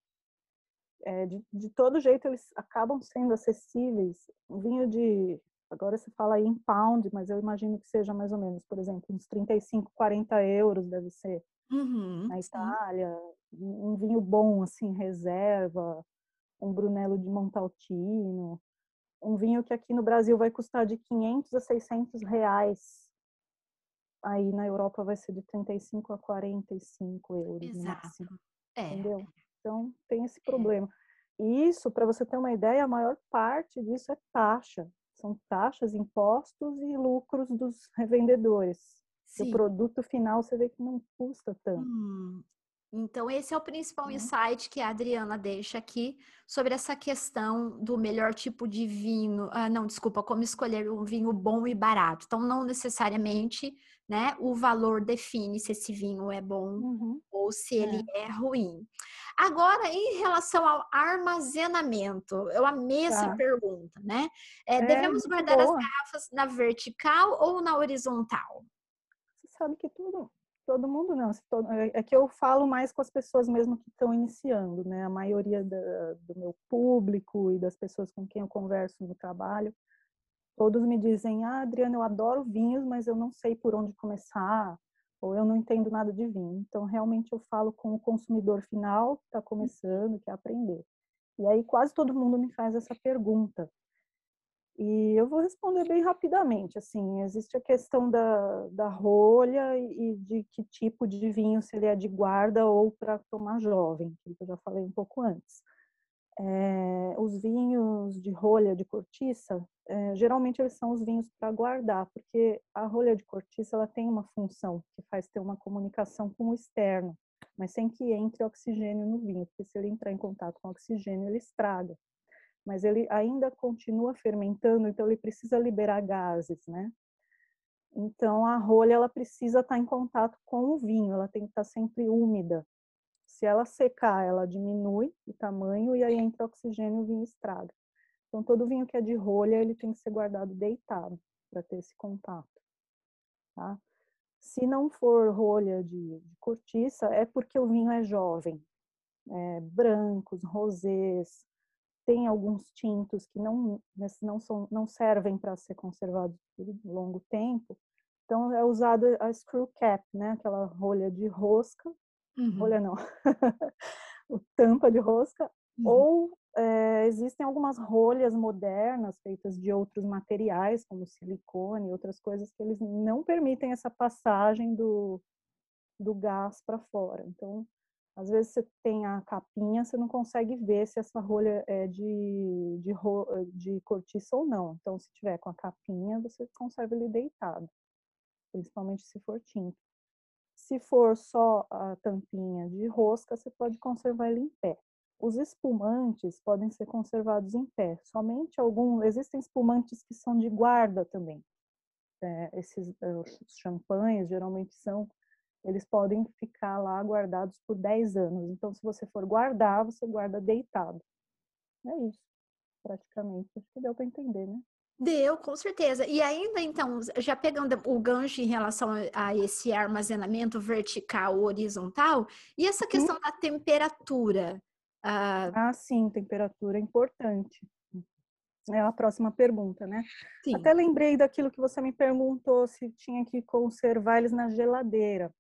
é, de, de todo jeito eles acabam sendo acessíveis. Um vinho de, agora se fala aí em pound, mas eu imagino que seja mais ou menos, por exemplo, uns 35, 40 euros deve ser uhum, na Itália, sim. um vinho bom, assim, reserva, um Brunello de Montaltino, um vinho que aqui no Brasil vai custar de 500 a 600 reais. Aí na Europa vai ser de 35 a 45 euros Exato. máximo. É. Entendeu? Então tem esse é. problema. E isso, para você ter uma ideia, a maior parte disso é taxa. São taxas, impostos e lucros dos revendedores. Sim. O produto final você vê que não custa tanto. Hum. Então, esse é o principal uhum. insight que a Adriana deixa aqui sobre essa questão do melhor tipo de vinho. Ah, não, desculpa, como escolher um vinho bom e barato. Então, não necessariamente né, o valor define se esse vinho é bom uhum. ou se ele é. é. ruim. Agora, em relação ao armazenamento, eu amei tá. essa pergunta, né? É, é, devemos guardar boa. as garrafas na vertical ou na horizontal? Sabe que tudo, todo mundo não. É, é que eu falo mais com as pessoas mesmo que estão iniciando, né? A maioria da, do meu público e das pessoas com quem eu converso no trabalho, todos me dizem: Ah, Adriana, eu adoro vinhos, mas eu não sei por onde começar, ou eu não entendo nada de vinho. Então, realmente, eu falo com o consumidor final que está começando, que quer aprender. E aí, quase todo mundo me faz essa pergunta. E eu vou responder bem rapidamente. Assim, existe a questão da, da rolha e de que tipo de vinho, se ele é de guarda ou para tomar jovem, que eu já falei um pouco antes. É, os vinhos de rolha de cortiça, é, geralmente eles são os vinhos para guardar, porque a rolha de cortiça ela tem uma função que faz ter uma comunicação com o externo, mas sem que entre oxigênio no vinho, porque se ele entrar em contato com oxigênio, ele estraga mas ele ainda continua fermentando, então ele precisa liberar gases, né? Então a rolha ela precisa estar em contato com o vinho, ela tem que estar sempre úmida. Se ela secar, ela diminui o tamanho e aí entra oxigênio e o vinho estraga. Então todo vinho que é de rolha, ele tem que ser guardado deitado para ter esse contato, tá? Se não for rolha de, de cortiça, é porque o vinho é jovem. É, brancos, rosés, tem alguns tintos que não, não, são, não servem para ser conservados por longo tempo. Então, é usado a screw cap, né? Aquela rolha de rosca. Uhum. Rolha não. o tampa de rosca. Uhum. Ou é, existem algumas rolhas modernas feitas de outros materiais, como silicone e outras coisas, que eles não permitem essa passagem do, do gás para fora. Então, às vezes você tem a capinha, você não consegue ver se essa rolha é de, de, de cortiça ou não. Então, se tiver com a capinha, você conserva ele deitado, principalmente se for tinto. Se for só a tampinha de rosca, você pode conservar ele em pé. Os espumantes podem ser conservados em pé. Somente alguns. Existem espumantes que são de guarda também. É, esses os champanhes geralmente são. Eles podem ficar lá guardados por 10 anos. Então, se você for guardar, você guarda deitado. É isso, praticamente. Acho que deu para entender, né? Deu, com certeza. E ainda, então, já pegando o gancho em relação a esse armazenamento vertical ou horizontal, e essa questão hum. da temperatura? Ah, ah, sim, temperatura é importante. É a próxima pergunta, né? Sim. Até lembrei daquilo que você me perguntou se tinha que conservar eles na geladeira.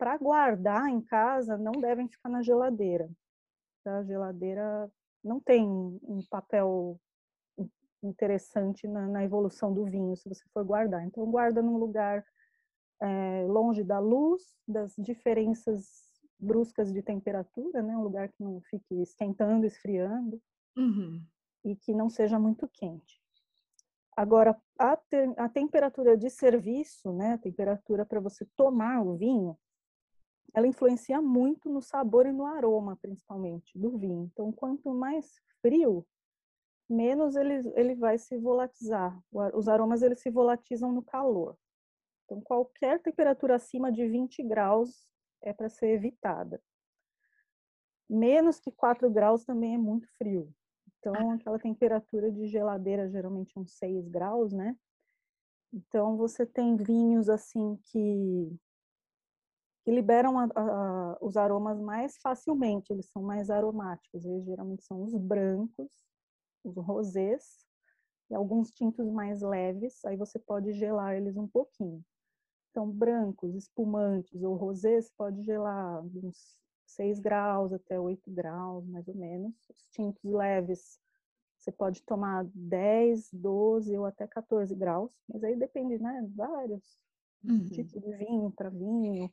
Para guardar em casa, não devem ficar na geladeira. Tá? A geladeira não tem um papel interessante na, na, evolução do vinho, se você for guardar. Então, guarda num lugar é, longe da luz, das diferenças bruscas de temperatura, né? Um lugar que não fique esquentando, esfriando uhum. e que não seja muito quente. Agora, a, te, a temperatura de serviço, né? A temperatura para você tomar o vinho, ela influencia muito no sabor e no aroma, principalmente, do vinho. Então, quanto mais frio, menos ele, ele vai se volatizar. Os aromas eles se volatizam no calor. Então, qualquer temperatura acima de 20 graus é para ser evitada. Menos que 4 graus também é muito frio. Então, aquela temperatura de geladeira geralmente é uns 6 graus, né? Então, você tem vinhos assim que, que liberam a, a, os aromas mais facilmente, eles são mais aromáticos. Eles geralmente são os brancos, os rosés e alguns tintos mais leves. Aí você pode gelar eles um pouquinho. Então, brancos, espumantes ou rosés pode gelar uns 6 graus até 8 graus, mais ou menos. Os tintos leves, você pode tomar 10, 12 ou até 14 graus, mas aí depende, né? Vários uhum. tipos de vinho para vinho.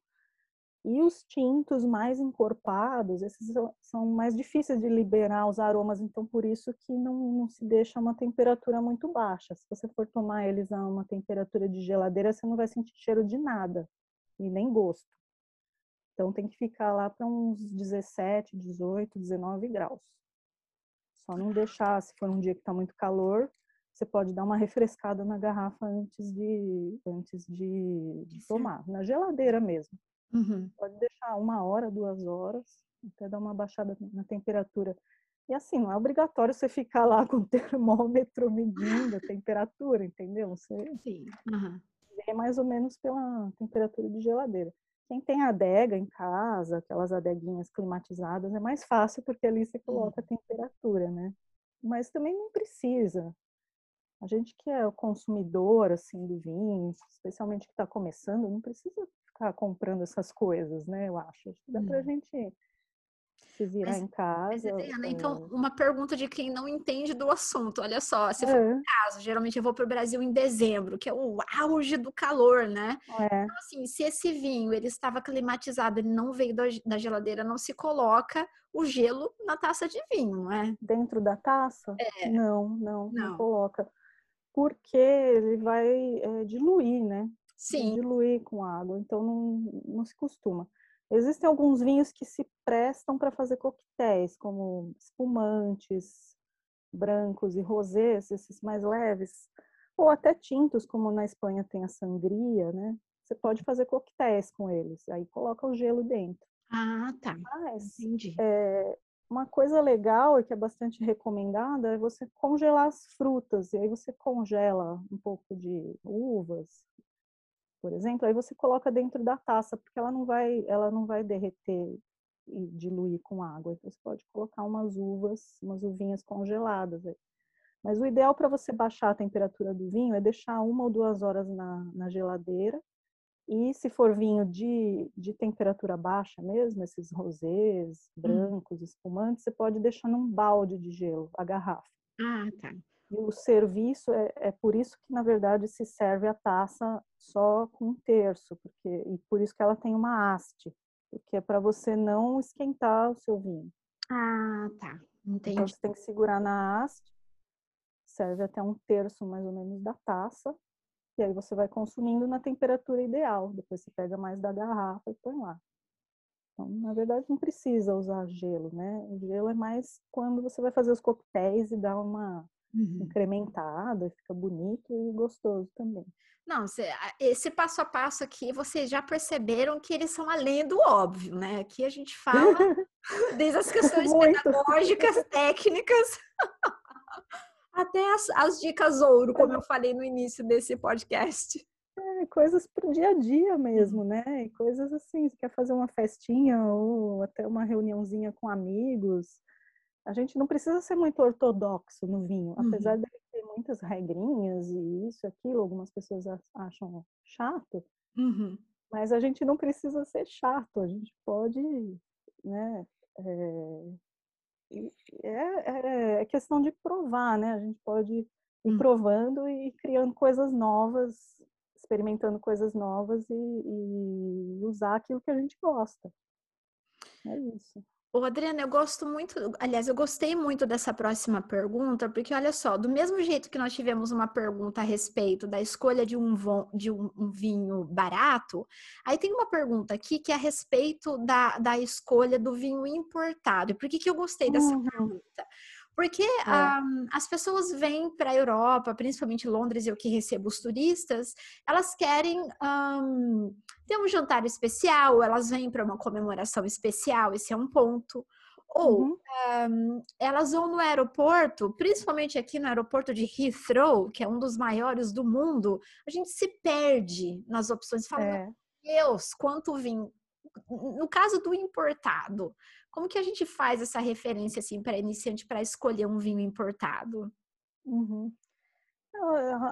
E os tintos mais encorpados, esses são mais difíceis de liberar os aromas, então por isso que não, não, se deixa uma temperatura muito baixa. Se você for tomar eles a uma temperatura de geladeira, você não vai sentir cheiro de nada e nem gosto. Então tem que ficar lá para uns 17, 18, 19 graus. Só não deixar, se for um dia que está muito calor, você pode dar uma refrescada na garrafa antes de, antes de, de tomar, na geladeira mesmo. Uhum. Pode deixar uma hora, duas horas, até dar uma baixada na temperatura. E assim, não é obrigatório você ficar lá com o termômetro medindo a temperatura, entendeu? Você Sim. Uhum. vê mais ou menos pela temperatura de geladeira. Quem tem adega em casa, aquelas adeguinhas climatizadas, é mais fácil porque ali você coloca a temperatura, né? Mas também não precisa. A gente que é o consumidor assim do vinho, especialmente que está começando, não precisa ficar comprando essas coisas, né? Eu acho. dá para a gente se virar mas, em casa. Mas, então, uma pergunta de quem não entende do assunto. Olha só, se for um caso, geralmente eu vou para o Brasil em dezembro, que é o auge do calor, né? É. Então, assim, se esse vinho ele estava climatizado, ele não veio da geladeira, não se coloca o gelo na taça de vinho, não é? Dentro da taça? É. Não, não, não, não coloca. Porque ele vai é, diluir, né? Sim. diluir com água, então não, não se costuma. Existem alguns vinhos que se prestam para fazer coquetéis, como espumantes, brancos e rosés, esses mais leves, ou até tintos, como na Espanha tem a sangria, né? Você pode fazer coquetéis com eles, aí coloca o gelo dentro. Ah, tá. Mas, Entendi. É, uma coisa legal e que é bastante recomendada é você congelar as frutas, e aí você congela um pouco de uvas, por exemplo, aí você coloca dentro da taça, porque ela não vai, ela não vai derreter e diluir com água. Então você pode colocar umas uvas, umas uvinhas congeladas. Mas o ideal para você baixar a temperatura do vinho é deixar uma ou duas horas na, na geladeira. E se for vinho de, de temperatura baixa mesmo, esses rosés, hum. brancos, espumantes, você pode deixar num balde de gelo, a garrafa. Ah, tá. E o serviço é, é, por isso que, na verdade, se serve a taça só com um terço, porque, e por isso que ela tem uma haste, porque é para você não esquentar o seu vinho. Ah, tá. Entendi. Então você tem que segurar na haste, serve até um terço mais ou menos da taça, e aí você vai consumindo na temperatura ideal. Depois você pega mais da garrafa e põe lá. Então, na verdade, não precisa usar gelo, né? O gelo é mais quando você vai fazer os coquetéis e dá uma uhum. incrementada, fica bonito e gostoso também. Não, esse passo a passo aqui, vocês já perceberam que eles são além do óbvio, né? Aqui a gente fala desde as questões pedagógicas, técnicas, até as, as dicas ouro, como eu falei no início desse podcast. É, coisas para o dia a dia mesmo, né? E coisas assim, você quer fazer uma festinha ou até uma reuniãozinha com amigos. A gente não precisa ser muito ortodoxo no vinho, uhum. apesar de ter muitas regrinhas e isso, aquilo, algumas pessoas acham chato, uhum. mas a gente não precisa ser chato, a gente pode, né? É, é, é questão de provar, né? A gente pode ir uhum. provando e criando coisas novas experimentando coisas novas e, e usar aquilo que a gente gosta. É isso. Ô, Adriana, eu gosto muito, aliás, eu gostei muito dessa próxima pergunta, porque olha só, do mesmo jeito que nós tivemos uma pergunta a respeito da escolha de um, de um, um vinho barato, aí tem uma pergunta aqui que é a respeito da, da escolha do vinho importado. E por que, que eu gostei dessa uhum. pergunta? Porque é. um, as pessoas vêm para a Europa, principalmente Londres, eu que recebo os turistas, elas querem um, ter um jantar especial, elas vêm para uma comemoração especial, esse é um ponto. Ou uhum. um, elas vão no aeroporto, principalmente aqui no aeroporto de Heathrow, que é um dos maiores do mundo, a gente se perde nas opções. Fala, é. Deus, quanto vinho. No caso do importado, como que a gente faz essa referência assim para iniciante para escolher um vinho importado? Uhum.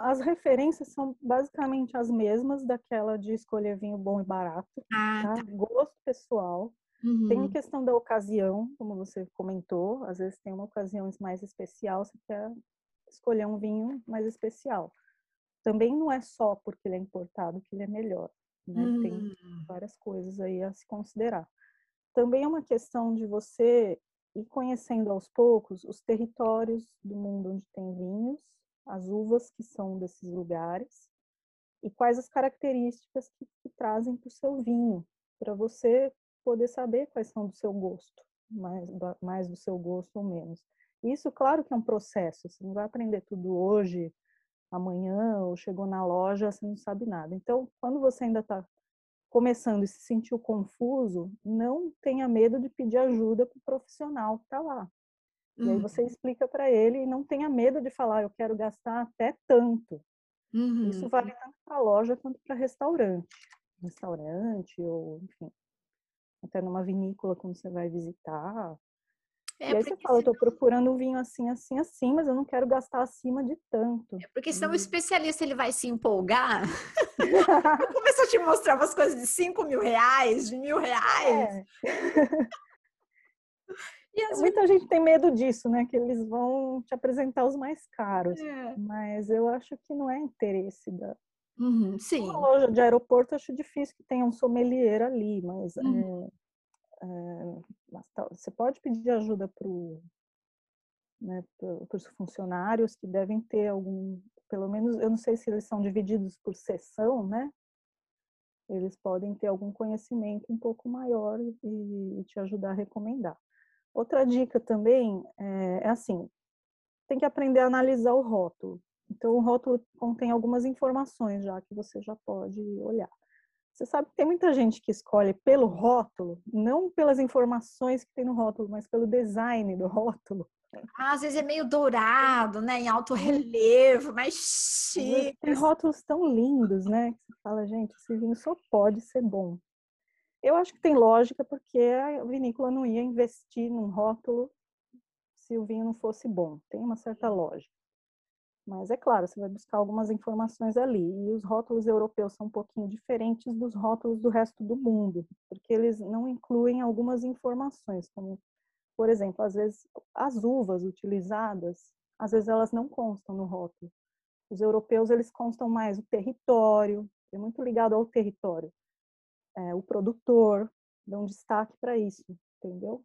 As referências são basicamente as mesmas daquela de escolher vinho bom e barato. Ah, tá? Tá. Gosto pessoal. Uhum. Tem a questão da ocasião, como você comentou. Às vezes tem uma ocasião mais especial, você quer escolher um vinho mais especial. Também não é só porque ele é importado que ele é melhor. Né? Uhum. Tem hum. várias coisas aí a se considerar também é uma questão de você ir conhecendo aos poucos os territórios do mundo onde tem vinhos, as uvas que são desses lugares e quais as características que, que trazem para o seu vinho, para você poder saber quais são do seu gosto, mais, mais do seu gosto ou menos. Isso, claro que é um processo, você não vai aprender tudo hoje, amanhã, ou chegou na loja, você não sabe nada. Então, quando você ainda está começando e se sentiu confuso, não tenha medo de pedir ajuda para o profissional que está lá. Uhum. E aí você uhum. explica para ele e não tenha medo de falar, eu quero gastar até tanto. Uhum. Isso vale tanto para loja quanto para restaurante. Restaurante ou, enfim, até numa vinícola quando você vai visitar. É, e aí você fala, eu estou procurando um vinho assim, assim, assim, mas eu não quero gastar acima de tanto. É porque senão hum. o especialista ele vai se empolgar. Começa a te mostrar umas coisas de 5 mil reais, de mil reais. É. Muita gente tem medo disso, né? Que eles vão te apresentar os mais caros. É. Mas eu acho que não é interesse da. Uhum, sim. Uma loja de aeroporto, eu acho difícil que tenha um sommelier ali, mas uhum. é você pode pedir ajuda para né, os funcionários que devem ter algum, pelo menos, eu não sei se eles são divididos por sessão, né? Eles podem ter algum conhecimento um pouco maior e, e te ajudar a recomendar. Outra dica também é, é assim, tem que aprender a analisar o rótulo. Então, o rótulo contém algumas informações já que você já pode olhar. Você sabe que tem muita gente que escolhe pelo rótulo, não pelas informações que tem no rótulo, mas pelo design do rótulo. Ah, às vezes é meio dourado, né? Em alto relevo, mas chique. Tem rótulos tão lindos, né? Que você fala, gente, esse vinho só pode ser bom. Eu acho que tem lógica, porque a vinícola não ia investir num rótulo se o vinho não fosse bom. Tem uma certa lógica. Mas é claro, você vai buscar algumas informações ali. E os rótulos europeus são um pouquinho diferentes dos rótulos do resto do mundo, porque eles não incluem algumas informações, como, por exemplo, às vezes as uvas utilizadas, às vezes elas não constam no rótulo. Os europeus, eles constam mais o território, é muito ligado ao território. É, o produtor, um destaque para isso, entendeu?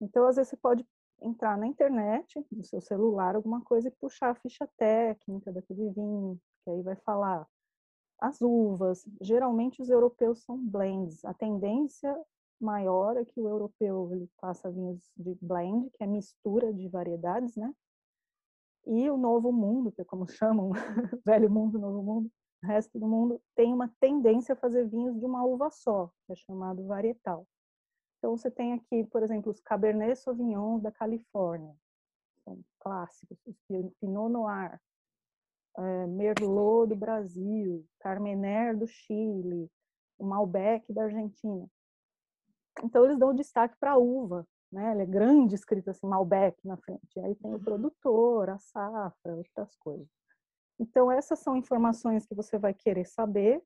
Então, às vezes você pode entrar na internet, no seu celular, alguma coisa e puxar a ficha técnica daquele vinho, que aí vai falar as uvas. Geralmente os europeus são blends. A tendência maior é que o europeu ele faça vinhos de blend, que é mistura de variedades, né? E o novo mundo, que é como chamam, velho mundo, novo mundo, o resto do mundo tem uma tendência a fazer vinhos de uma uva só, que é chamado varietal. Então você tem aqui, por exemplo, os Cabernet Sauvignon da Califórnia, são clássicos, os Pinot Noir, é, Merlot do Brasil, Carmener do Chile, o Malbec da Argentina. Então eles dão destaque para a uva, né? Ele é grande escrito assim Malbec na frente. Aí tem o uhum. produtor, a safra, outras coisas. Então essas são informações que você vai querer saber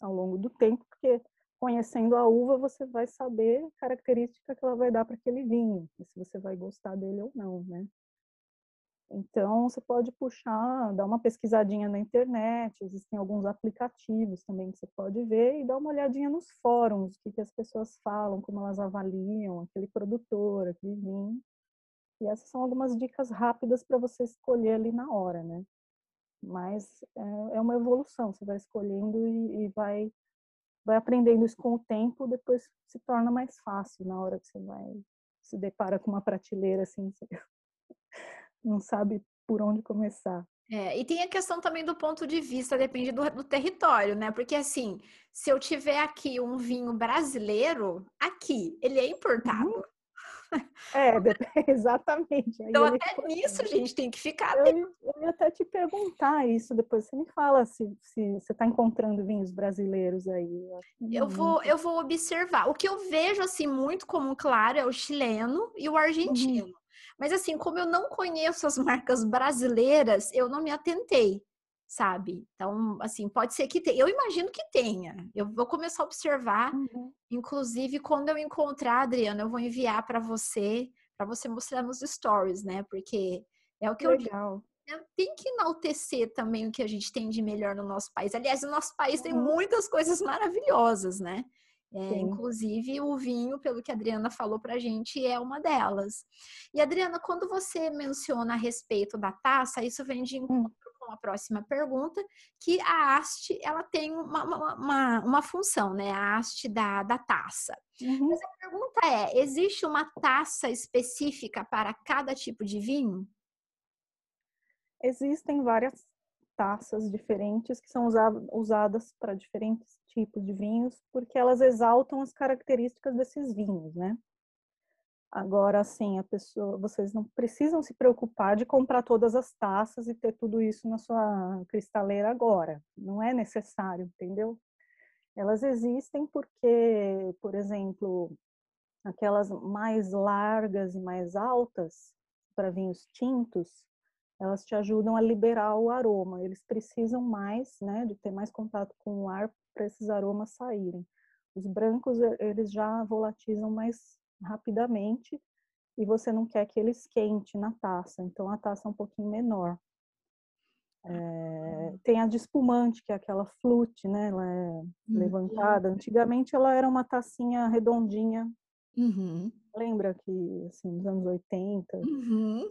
ao longo do tempo, porque conhecendo a uva você vai saber a característica que ela vai dar para aquele vinho, se você vai gostar dele ou não, né? Então, você pode puxar, dar uma pesquisadinha na internet, existem alguns aplicativos também que você pode ver e dar uma olhadinha nos fóruns, o que, que as pessoas falam, como elas avaliam aquele produtor, aquele vinho. E essas são algumas dicas rápidas para você escolher ali na hora, né? Mas é, é uma evolução, você vai escolhendo e, e vai, vai aprendendo isso com o tempo, depois se torna mais fácil na hora que você vai se depara com uma prateleira assim, você não sabe por onde começar. É, e tem a questão também do ponto de vista, depende do, do, território, né? Porque assim, se eu tiver aqui um vinho brasileiro, aqui, ele é importado. Uhum. É, exatamente. Aí então, até ele... nisso, gente, tem que ficar. Eu, eu, ia até te perguntar isso depois. Você me fala se, se você está encontrando vinhos brasileiros aí. Eu, vou, eu vou observar. O que eu vejo, assim, muito comum, claro, é o chileno e o argentino. Uhum. Mas assim, como eu não conheço as marcas brasileiras, eu não me atentei, sabe? Então, assim, pode ser que tenha. Eu imagino que tenha. Eu vou começar a observar. Uhum. Inclusive, quando eu encontrar, Adriana, eu vou enviar para você, para você mostrar nos stories, né? Porque é o que Legal. eu tem que enaltecer também o que a gente tem de melhor no nosso país. Aliás, o nosso país tem uhum. muitas coisas maravilhosas, né? É, inclusive, o vinho, pelo que a Adriana falou para a gente, é uma delas. E, Adriana, quando você menciona a respeito da taça, isso vem de hum. encontro com a próxima pergunta, que a haste, ela tem uma, uma, uma função, né? A haste da, da taça. Uhum. Mas a pergunta é, existe uma taça específica para cada tipo de vinho? Existem várias taças diferentes que são usadas para diferentes tipos de vinhos, porque elas exaltam as características desses vinhos, né? Agora, assim, a pessoa, vocês não precisam se preocupar de comprar todas as taças e ter tudo isso na sua cristaleira agora. Não é necessário, entendeu? Elas existem porque, por exemplo, aquelas mais largas e mais altas para vinhos tintos, elas te ajudam a liberar o aroma. Eles precisam mais, né, de ter mais contato com o ar para esses aromas saírem. Os brancos, eles já volatizam mais rapidamente e você não quer que ele esquente na taça, então a taça é um pouquinho menor. É, tem a de espumante, que é aquela flute, né? Ela é uhum. levantada. Antigamente ela era uma tacinha redondinha Uhum. Lembra que, assim, nos anos 80, uhum.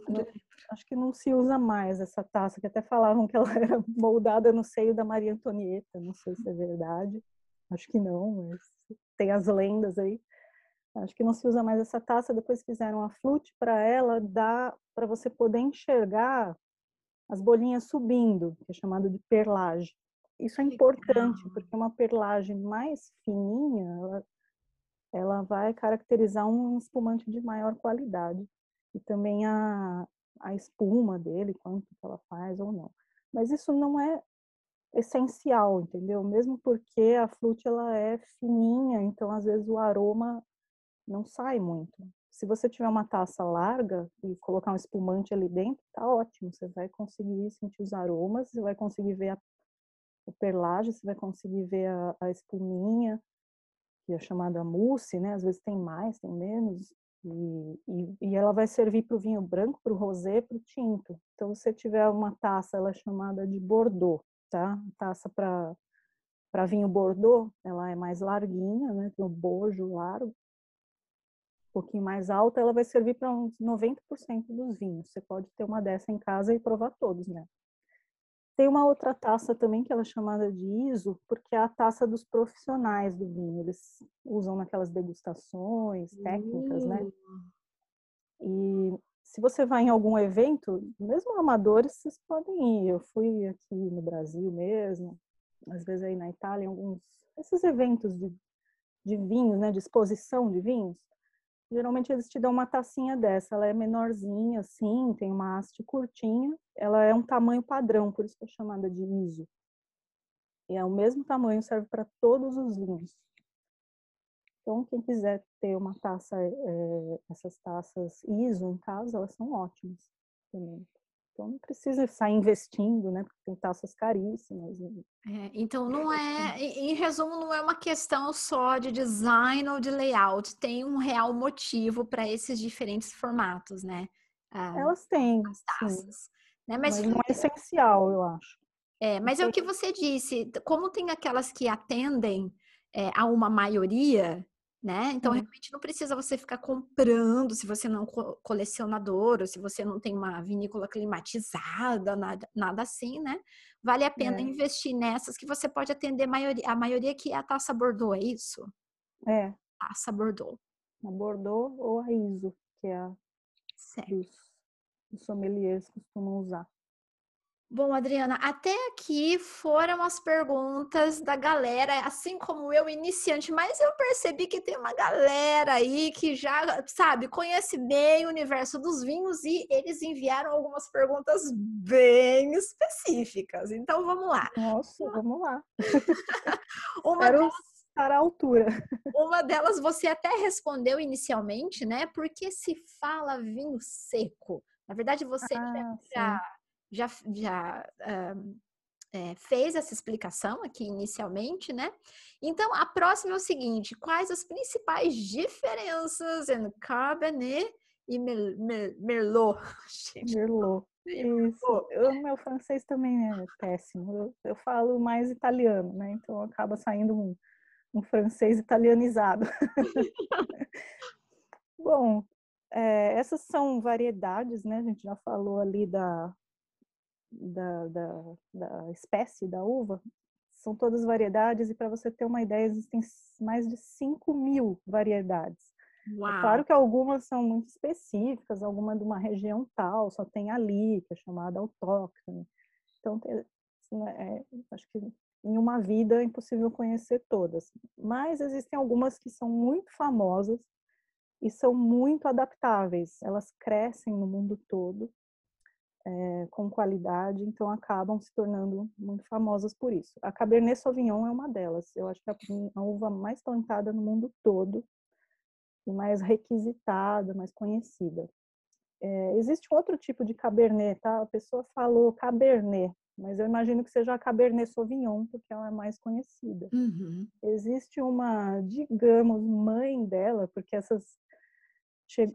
acho que não se usa mais essa taça, que até falavam que ela era moldada no seio da Maria Antonieta, não sei se é verdade, acho que não, mas tem as lendas aí. Acho que não se usa mais essa taça, depois fizeram a flute para ela, dá para você poder enxergar as bolinhas subindo, que é chamado de perlage. Isso é importante, porque uma perlage mais fininha, ela ela vai caracterizar um espumante de maior qualidade e também a, a espuma dele, quanto que ela faz ou não. Mas isso não é essencial, entendeu? Mesmo porque a flute ela é fininha, então às vezes o aroma não sai muito. Se você tiver uma taça larga e colocar um espumante ali dentro, tá ótimo. Você vai conseguir sentir os aromas, você vai conseguir ver a, o perlage, você vai conseguir ver a, a espuminha, que é chamada mousse, né? Às vezes tem mais, tem menos, e, e, e ela vai servir para o vinho branco, para o rosé, para o tinto. Então, se você tiver uma taça, ela é chamada de Bordeaux, tá? Taça para para vinho Bordeaux, ela é mais larguinha, né? Tem o bojo largo, pouquinho mais alta, ela vai servir para uns 90% dos vinhos. Você pode ter uma dessa em casa e provar todos, né? Tem uma outra taça também que ela é chamada de ISO, porque é a taça dos profissionais do vinho. Eles usam naquelas degustações técnicas, né? E se você vai em algum evento, mesmo amadores, vocês podem ir. Eu fui aqui no Brasil mesmo, às vezes aí na Itália, em alguns esses eventos de, de vinhos, né, de exposição de vinhos. Geralmente eles te dão uma tacinha dessa, ela é menorzinha assim, tem uma haste curtinha, ela é um tamanho padrão, por isso que é chamada de ISO. E é o mesmo tamanho, serve para todos os vinhos. Então, quem quiser ter uma taça, é, essas taças ISO em casa, elas são ótimas também. Então não precisa sair investindo, né? Porque tem taças caríssimas. Né. É, então não é, em resumo, não é uma questão só de design ou de layout, tem um real motivo para esses diferentes formatos, né? Ah, Elas têm. As taças. Né? Mas, mas não é essencial, eu acho. É, mas é o que você disse, como tem aquelas que atendem é, a uma maioria, né? Então, uhum. realmente não precisa você ficar comprando se você não é colecionador ou se você não tem uma vinícola climatizada, nada, nada assim, né? Vale a pena é. investir nessas que você pode atender a maioria, a maioria que é a taça Bordeaux, é isso? É. Taça Bordeaux. A Bordeaux ou a ISO, que é a certo. os, os sommeliers costumam usar. Bom, Adriana, até aqui foram as perguntas da galera, assim como eu, iniciante, mas eu percebi que tem uma galera aí que já, sabe, conhece bem o universo dos vinhos e eles enviaram algumas perguntas bem específicas. Então, vamos lá. Nossa, vamos lá. uma Quero delas, estar à altura. Uma delas você até respondeu inicialmente, né? Porque se fala vinho seco. Na verdade, você ah, já já, já uh, é, fez essa explicação aqui inicialmente, né? Então, a próxima é o seguinte: quais as principais diferenças entre Cabernet e Mer Mer Merlot? Merlot. Isso. O meu francês também é péssimo. Eu, eu, falo mais italiano, né? Então acaba saindo um, um francês italianizado. Bom, é, essas são variedades, né? A gente já falou ali da, da, da, da espécie da uva, são todas variedades, e para você ter uma ideia, existem mais de 5 mil variedades. É claro que algumas são muito específicas, alguma de uma região tal, só tem ali, que é chamada autóctone. Então, é, acho que em uma vida é impossível conhecer todas. Mas existem algumas que são muito famosas e são muito adaptáveis. Elas crescem no mundo todo é, com qualidade, então acabam se tornando muito famosas por isso. A Cabernet Sauvignon é uma delas. Eu acho que é a uva mais plantada no mundo todo e mais requisitada, mais conhecida. É, existe outro tipo de Cabernet, tá? A pessoa falou Cabernet, mas eu imagino que seja a Cabernet Sauvignon, porque ela é mais conhecida. Uhum. Existe uma, digamos, mãe dela, porque essas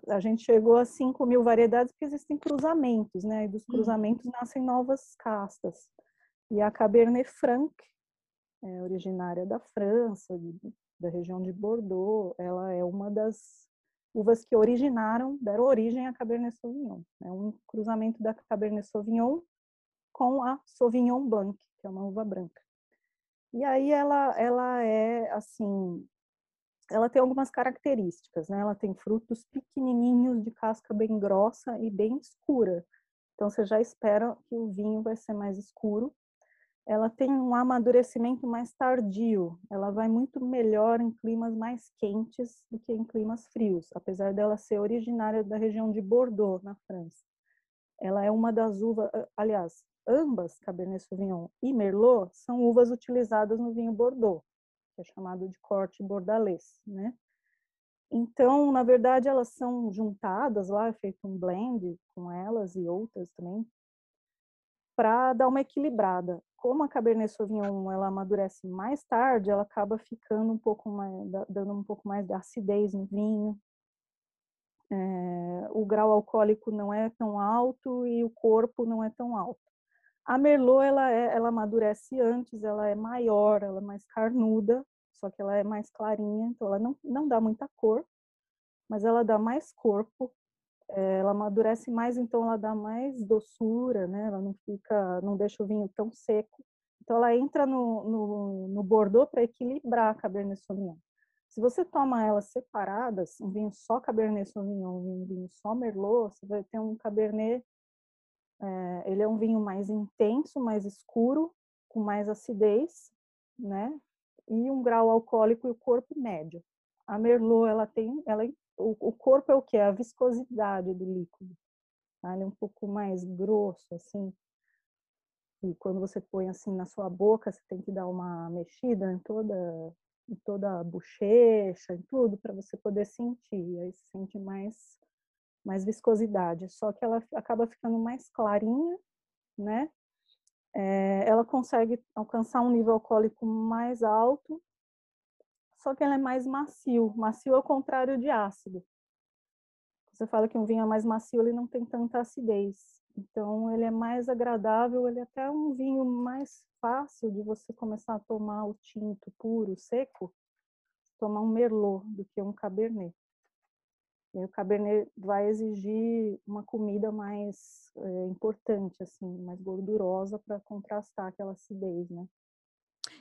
a gente chegou a 5 mil variedades porque existem cruzamentos, né? E dos uhum. cruzamentos nascem novas castas. E a Cabernet Franc, é originária da França, da região de Bordeaux, ela é uma das uvas que originaram, deram origem à Cabernet Sauvignon. É um cruzamento da Cabernet Sauvignon com a Sauvignon Blanc, que é uma uva branca. E aí ela, ela é, assim, ela tem algumas características, né? Ela tem frutos pequenininhos, de casca bem grossa e bem escura. Então você já espera que o vinho vai ser mais escuro. Ela tem um amadurecimento mais tardio. Ela vai muito melhor em climas mais quentes do que em climas frios, apesar dela ser originária da região de Bordeaux, na França. Ela é uma das uvas, aliás, ambas Cabernet Sauvignon e Merlot são uvas utilizadas no vinho Bordeaux que é chamado de corte bordalês, né? Então, na verdade, elas são juntadas lá, é feito um blend com elas e outras também, para dar uma equilibrada. Como a Cabernet Sauvignon ela amadurece mais tarde, ela acaba ficando um pouco mais, dando um pouco mais de acidez no vinho. É, o grau alcoólico não é tão alto e o corpo não é tão alto. A Merlot, ela, é, ela amadurece antes, ela é maior, ela é mais carnuda, só que ela é mais clarinha, então ela não, não dá muita cor, mas ela dá mais corpo, é, ela amadurece mais, então ela dá mais doçura, né? Ela não fica, não deixa o vinho tão seco. Então ela entra no, no, no Bordeaux para equilibrar a Cabernet Sauvignon. Se você toma elas separadas, um vinho só Cabernet Sauvignon, um vinho só Merlot, você vai ter um Cabernet, é, ele é um vinho mais intenso, mais escuro, com mais acidez, né? E um grau alcoólico e o corpo médio. A Merlot, ela tem, ela o, o corpo é o que? É a viscosidade do líquido. Tá? Ele é um pouco mais grosso, assim. E quando você põe assim na sua boca, você tem que dar uma mexida em toda, em toda a bochecha, em tudo, para você poder sentir. Aí você sente mais, mais viscosidade. Só que ela acaba ficando mais clarinha, né? É, ela consegue alcançar um nível alcoólico mais alto só que ele é mais macio. Macio ao contrário de ácido. Você fala que um vinho é mais macio, ele não tem tanta acidez. Então, ele é mais agradável, ele é até um vinho mais fácil de você começar a tomar o tinto puro, seco, tomar um merlot do que um cabernet. E o cabernet vai exigir uma comida mais é, importante, assim, mais gordurosa para contrastar aquela acidez, né?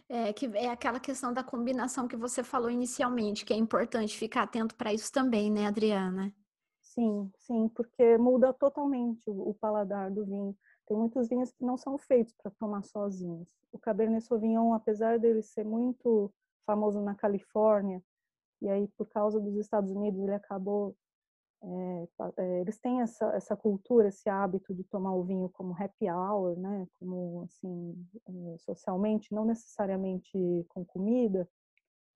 É, que é aquela questão da combinação que você falou inicialmente, que é importante ficar atento para isso também, né, Adriana? Sim, sim, porque muda totalmente o, o paladar do vinho. Tem muitos vinhos que não são feitos para tomar sozinhos. O Cabernet Sauvignon, apesar dele ser muito famoso na Califórnia, e aí por causa dos Estados Unidos ele acabou é, eles têm essa, essa cultura, esse hábito de tomar o vinho como happy hour, né? Como assim, é, socialmente, não necessariamente com comida.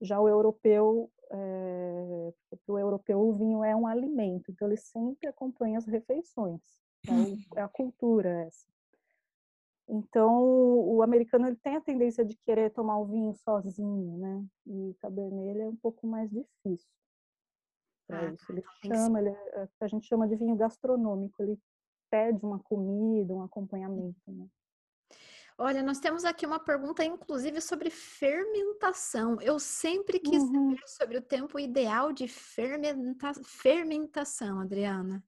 Já o europeu, é, o europeu o vinho é um alimento, então ele sempre acompanha as refeições. É, é a cultura essa. Então, o americano ele tem a tendência de querer tomar o vinho sozinho, né? E o cabernet é um pouco mais difícil ah, isso. Ele então chama, ele, é, a gente chama de vinho gastronômico, ele pede uma comida, um acompanhamento. Né? Olha, nós temos aqui uma pergunta, inclusive, sobre fermentação. Eu sempre quis uhum. saber sobre o tempo ideal de fermenta fermentação, Adriana.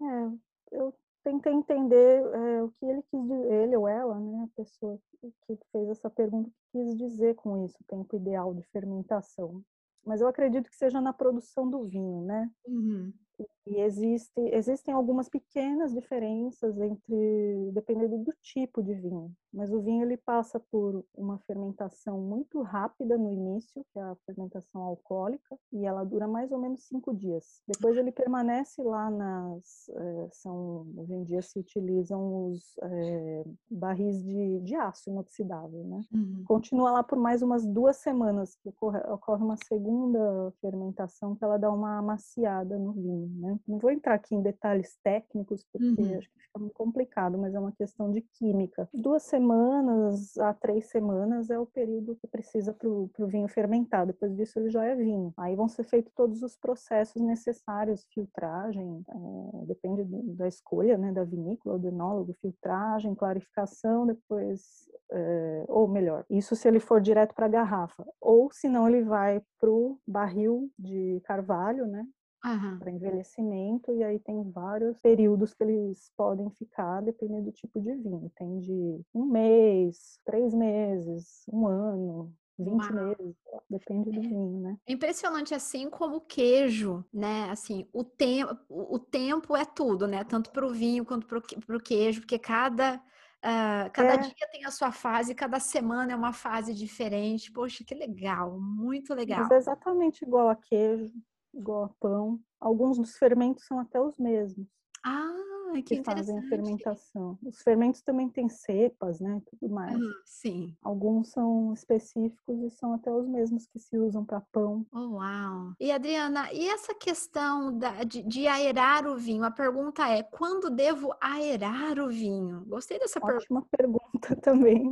É, eu tentei entender é, o que ele quis dizer, ele ou ela, né, a pessoa que fez essa pergunta, quis dizer com isso, o tempo ideal de fermentação mas eu acredito que seja na produção do vinho, né? Uhum. E existe, existem algumas pequenas diferenças entre, dependendo do tipo de vinho. Mas o vinho ele passa por uma fermentação muito rápida no início, que é a fermentação alcoólica, e ela dura mais ou menos cinco dias. Depois ele permanece lá nas, é, são hoje em dia se utilizam os é, barris de, de aço inoxidável, né? Uhum. Continua lá por mais umas duas semanas, que ocorre, ocorre uma segunda fermentação que ela dá uma amaciada no vinho, né? Não vou entrar aqui em detalhes técnicos, porque uhum. acho que fica muito complicado, mas é uma questão de química. Duas semanas a três semanas é o período que precisa para o vinho fermentar. Depois disso, ele já é vinho. Aí vão ser feitos todos os processos necessários, filtragem, é, depende da escolha né, da vinícola, do enólogo, filtragem, clarificação, depois, é, ou melhor, isso se ele for direto para a garrafa, ou se não, ele vai para o barril de carvalho, né? Uhum. para envelhecimento, e aí tem vários períodos que eles podem ficar, dependendo do tipo de vinho. Tem de um mês, três meses, um ano, 20 Uau. meses, depende do vinho, né? Impressionante assim como o queijo, né? Assim, o tempo, o tempo é tudo, né? Tanto para o vinho quanto para o queijo, porque cada uh, cada é. dia tem a sua fase, cada semana é uma fase diferente. Poxa, que legal, muito legal. Mas é exatamente igual a queijo, igual a pão. Alguns dos fermentos são até os mesmos. Ah, que, que fazem a fermentação. Os fermentos também têm cepas, né, tudo mais. Uhum, sim. Alguns são específicos e são até os mesmos que se usam para pão. Oh, uau! E Adriana, e essa questão da, de, de, aerar o vinho? A pergunta é: quando devo aerar o vinho? Gostei dessa pergunta. Ótima pergunta também.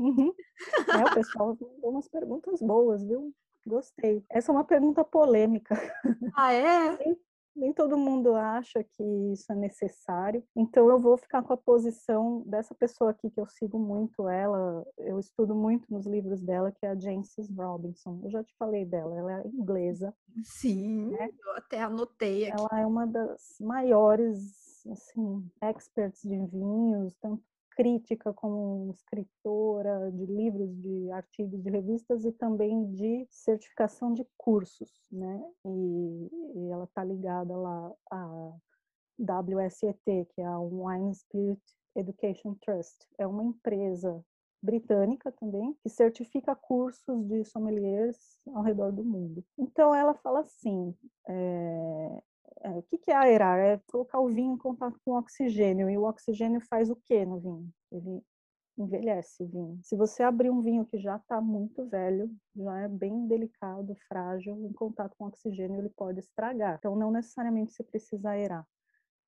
é, o pessoal deu umas perguntas boas, viu? Gostei. Essa é uma pergunta polêmica. Ah, é? nem todo mundo acha que isso é necessário. Então eu vou ficar com a posição dessa pessoa aqui que eu sigo muito ela, eu estudo muito nos livros dela, que é a Jancis Robinson. Eu já te falei dela, ela é inglesa. Sim, né? eu até anotei aqui. Ela é uma das maiores assim, experts de vinhos, tanto crítica como escritora de livros, de artigos, de revistas e também de certificação de cursos, né? E, e ela está ligada lá à WSET, que é a Wine Spirit Education Trust. É uma empresa britânica também, que certifica cursos de sommeliers ao redor do mundo. Então ela fala assim, é, é, o que, que é aerar? É colocar o vinho em contato com o oxigênio. E o oxigênio faz o que no vinho? Ele envelhece o vinho. Se você abrir um vinho que já está muito velho, já é bem delicado, frágil, em contato com oxigênio ele pode estragar. Então não necessariamente você precisa aerar.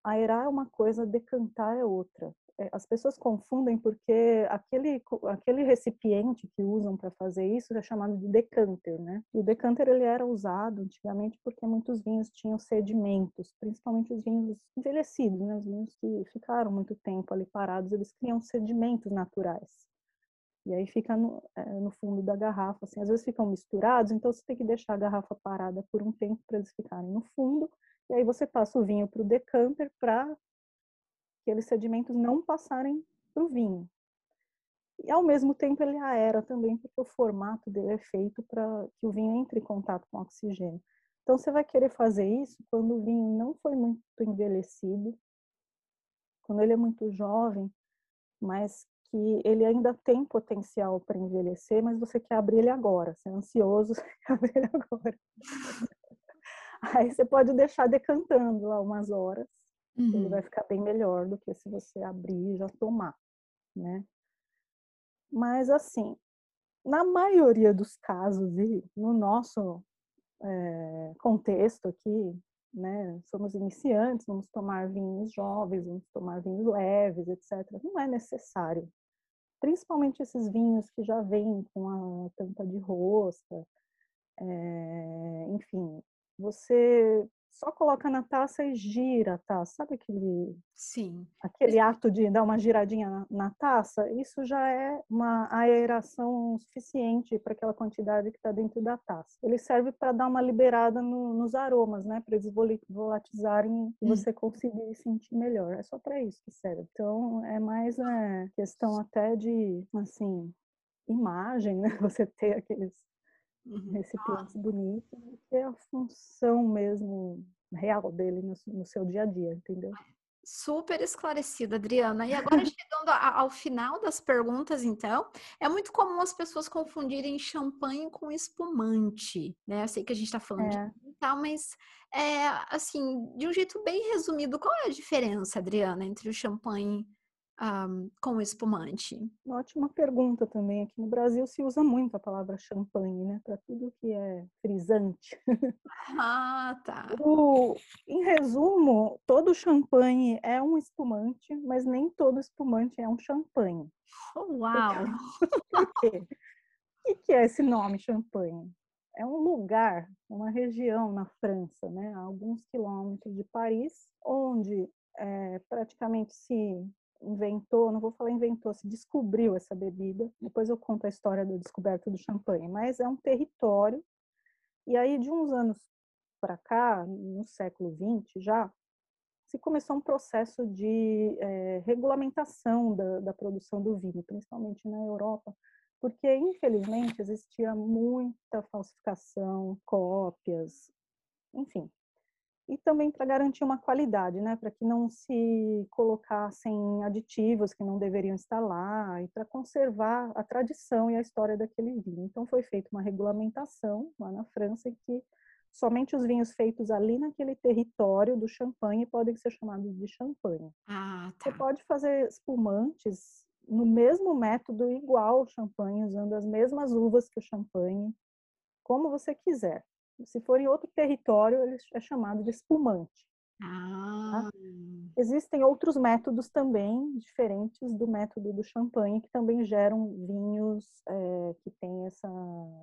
Aerar é uma coisa, decantar é outra. É, as pessoas confundem porque aquele, aquele recipiente que usam para fazer isso é chamado de decanter, né? E o decanter ele era usado antigamente porque muitos vinhos tinham sedimentos, principalmente os vinhos envelhecidos, né? Os vinhos que ficaram muito tempo ali parados, eles criam sedimentos naturais. E aí fica no, é, no, fundo da garrafa, assim, às vezes ficam misturados, então você tem que deixar a garrafa parada por um tempo para eles ficarem no fundo, e aí você passa o vinho para o decanter para aqueles sedimentos não passarem para o vinho. E ao mesmo tempo ele aera também, porque o formato dele é feito para que o vinho entre em contato com o oxigênio. Então você vai querer fazer isso quando o vinho não foi muito envelhecido, quando ele é muito jovem, mas que ele ainda tem potencial para envelhecer, mas você quer abrir ele agora, você é ansioso, você quer abrir ele agora. Aí você pode deixar decantando lá umas horas, Uhum. Ele vai ficar bem melhor do que se você abrir e já tomar, né? Mas assim, na maioria dos casos e no nosso é, contexto aqui, né, somos iniciantes, vamos tomar vinhos jovens, vamos tomar vinhos leves, etc. Não é necessário. Principalmente esses vinhos que já vêm com a tampa de rosca, é, enfim, você só coloca na taça e gira a taça. Sabe aquele, Sim. aquele ato de dar uma giradinha na, na taça? Isso já é uma aeração suficiente para aquela quantidade que está dentro da taça. Ele serve para dar uma liberada no, nos aromas, né? Para eles volatizarem e hum. você conseguir sentir melhor. É só para isso que serve. Então, é mais é, questão até de, assim, imagem, né? Você ter aqueles uhum. recipientes bonitos, que é a função mesmo real dele no, no, seu dia a dia, entendeu? Super esclarecida, Adriana. E agora, chegando ao final das perguntas, então, é muito comum as pessoas confundirem champanhe com espumante, né? Eu sei que a gente está falando é. de tal, mas, é, assim, de um jeito bem resumido, qual é a diferença, Adriana, entre o champanhe um, com espumante? Uma ótima pergunta também. Aqui no Brasil se usa muito a palavra champanhe, né? Para tudo que é frisante. Ah, tá. O, em resumo, todo champanhe é um espumante, mas nem todo espumante é um champanhe. Oh, uau! Por quê? O que é esse nome champanhe? É um lugar, uma região na França, né, a alguns quilômetros de Paris, onde é, praticamente se inventou, não vou falar inventou, se descobriu essa bebida. Depois eu conto a história da descoberta do champanhe, mas é um território. E aí, de uns anos para cá, no século XX já, se começou um processo de é, regulamentação da, da produção do vinho, principalmente na Europa, porque infelizmente existia muita falsificação, cópias, enfim, e também para garantir uma qualidade, né, para que não se colocassem aditivos que não deveriam estar lá e para conservar a tradição e a história daquele vinho. Então foi feita uma regulamentação lá na França em que somente os vinhos feitos ali naquele território do champanhe podem ser chamados de champanhe. Ah, tá. Você pode fazer espumantes no mesmo método igual ao champanhe, usando as mesmas uvas que o champanhe, como você quiser. Se for em outro território, ele é chamado de espumante. Tá? Ah. Tá? Existem outros métodos também, diferentes do método do champanhe, que também geram vinhos é, que têm essa,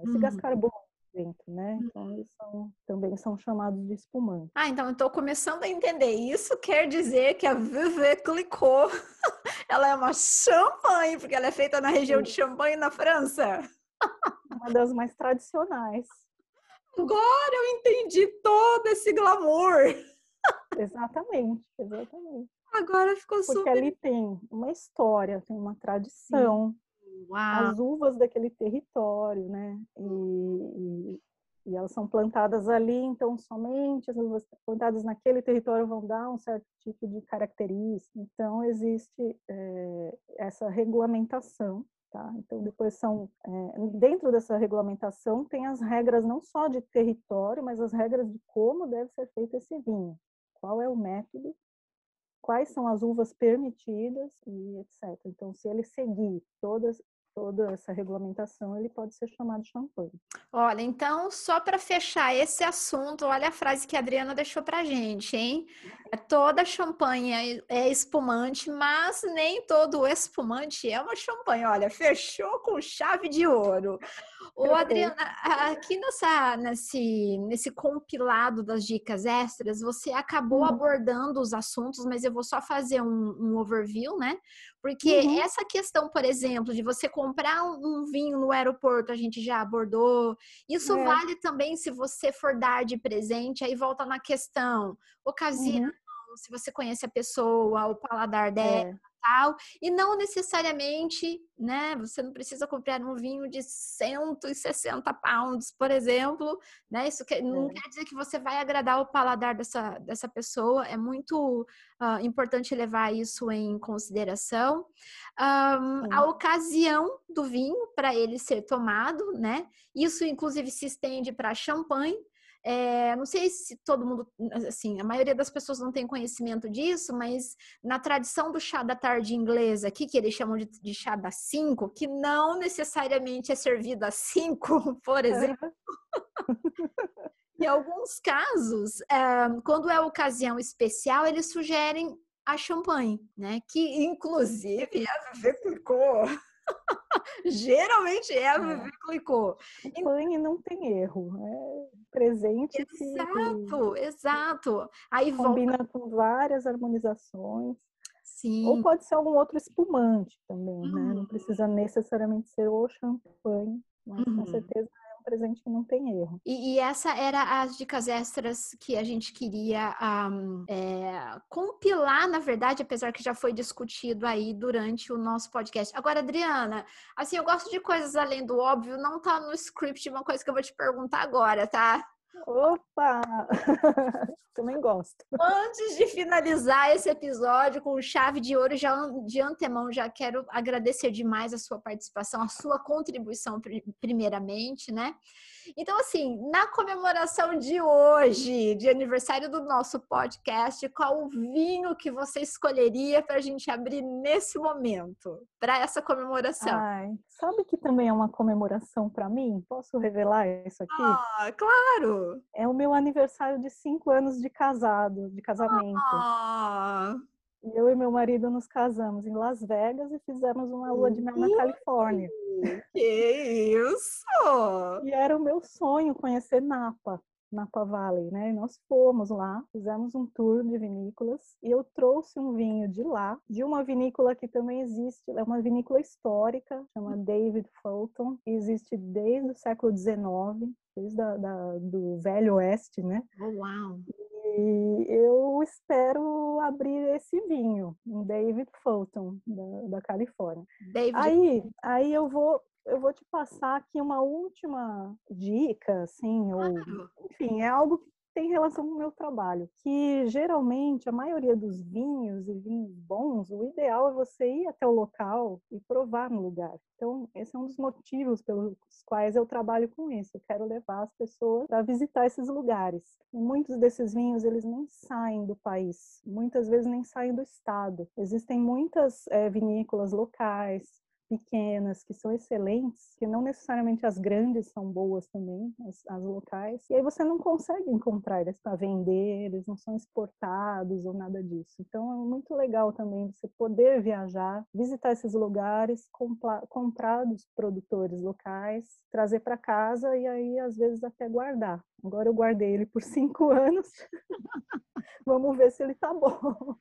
esse uhum. gás carbônico, dentro, né? Uhum. Então eles são, também são chamados de espumante. Ah, então eu estou começando a entender. Isso quer dizer que a Vive clicou. ela é uma champanhe, porque ela é feita na região Sim. de Champagne, na França. Uma das mais tradicionais. Agora eu entendi todo esse glamour. Exatamente, exatamente. Agora ficou Porque super. Porque ali tem uma história, tem uma tradição. Uau. As uvas daquele território, né? E, e, e, elas são plantadas ali, então somente as uvas plantadas naquele território vão dar um certo tipo de característica. Então existe é, essa regulamentação Tá? Então, depois são, é, dentro dessa regulamentação, tem as regras não só de território, mas as regras de como deve ser feito esse vinho. Qual é o método, quais são as uvas permitidas e etc. Então, se ele seguir todas, toda essa regulamentação, ele pode ser chamado de champanhe. Olha, então, só para fechar esse assunto, olha a frase que a Adriana deixou para gente, hein? É, toda champanhe é espumante, mas nem todo espumante é uma champanhe. Olha, fechou com chave de ouro. Ô, Adriana, aqui nessa, nesse, nesse compilado das dicas extras, você acabou hum. abordando os assuntos, mas eu vou só fazer um, um overview, né? Porque uhum. essa questão, por exemplo, de você comprar um, vinho no aeroporto, a gente já abordou. Isso é. vale também se você for dar de presente, aí volta na questão, ocasião, uhum. Se você conhece a pessoa, o paladar dela. É tal, e não necessariamente, né? Você não precisa comprar um vinho de 160 pounds, por exemplo, né? Isso que, não é. quer dizer que você vai agradar o paladar dessa, dessa pessoa, é muito uh, importante levar isso em consideração. Um, a ocasião do vinho para ele ser tomado, né? Isso, inclusive, se estende para champanhe, é, não sei se todo mundo, assim, a maioria das pessoas não tem conhecimento disso, mas na tradição do chá da tarde inglesa, aqui que eles chamam de, de chá das cinco, que não necessariamente é servido às cinco, por exemplo. em alguns casos, é, quando é ocasião especial, eles sugerem a champanhe, né? Que inclusive a Vivi clicou Geralmente é a Vivi clicou. Champanhe não tem erro. É presente exato, que, exato. Aí combina volta... com várias harmonizações. Sim. Ou pode ser algum outro espumante também, uhum. né? Não uhum. precisa necessariamente ser o champanhe, mas uhum. com certeza presente que não tem erro. E, e essa era as dicas extras que a gente queria um, é, compilar, na verdade, apesar que já foi discutido aí durante o nosso podcast. Agora, Adriana, assim, eu gosto de coisas além do óbvio, não tá no script uma coisa que eu vou te perguntar agora, tá? Opa! Também gosto. Antes de finalizar esse episódio com chave de ouro, já de antemão já quero agradecer demais a sua participação, a sua contribuição primeiramente, né? Então, assim, na comemoração de hoje, de aniversário do nosso podcast, qual o vinho que você escolheria para a gente abrir nesse momento, para essa comemoração? Ai, sabe que também é uma comemoração para mim? Posso revelar isso aqui? Ah, claro! É o meu aniversário de cinco anos de casado, de casamento. Ah. Eu e meu marido nos casamos em Las Vegas e fizemos uma lua de mel na Califórnia. Que isso! E era o meu sonho conhecer Napa, Napa Valley, né? E nós fomos lá, fizemos um tour de vinícolas e eu trouxe um vinho de lá, de uma vinícola que também existe, é uma vinícola histórica, chama David Fulton, existe desde o século XIX, desde a, da, do Velho Oeste, né? Oh, uau! E eu espero abrir esse vinho, um David Fulton, da, da Califórnia. David... Aí, aí eu vou eu vou te passar aqui uma última dica, assim, ou enfim, é algo que tem relação com o meu trabalho, que geralmente a maioria dos vinhos e vinhos bons, o ideal é você ir até o local e provar no lugar. Então, esse é um dos motivos pelos quais eu trabalho com isso. Eu quero levar as pessoas para visitar esses lugares. Muitos desses vinhos, eles nem saem do país, muitas vezes nem saem do estado. Existem muitas é, vinícolas locais, pequenas que são excelentes, que não necessariamente as grandes são boas também, as, as locais. E aí você não consegue encontrar eles para vender, eles não são exportados ou nada disso. Então é muito legal também você poder viajar, visitar esses lugares, comprar, comprar dos produtores locais, trazer para casa e aí às vezes até guardar. Agora eu guardei ele por cinco anos. Vamos ver se ele tá bom.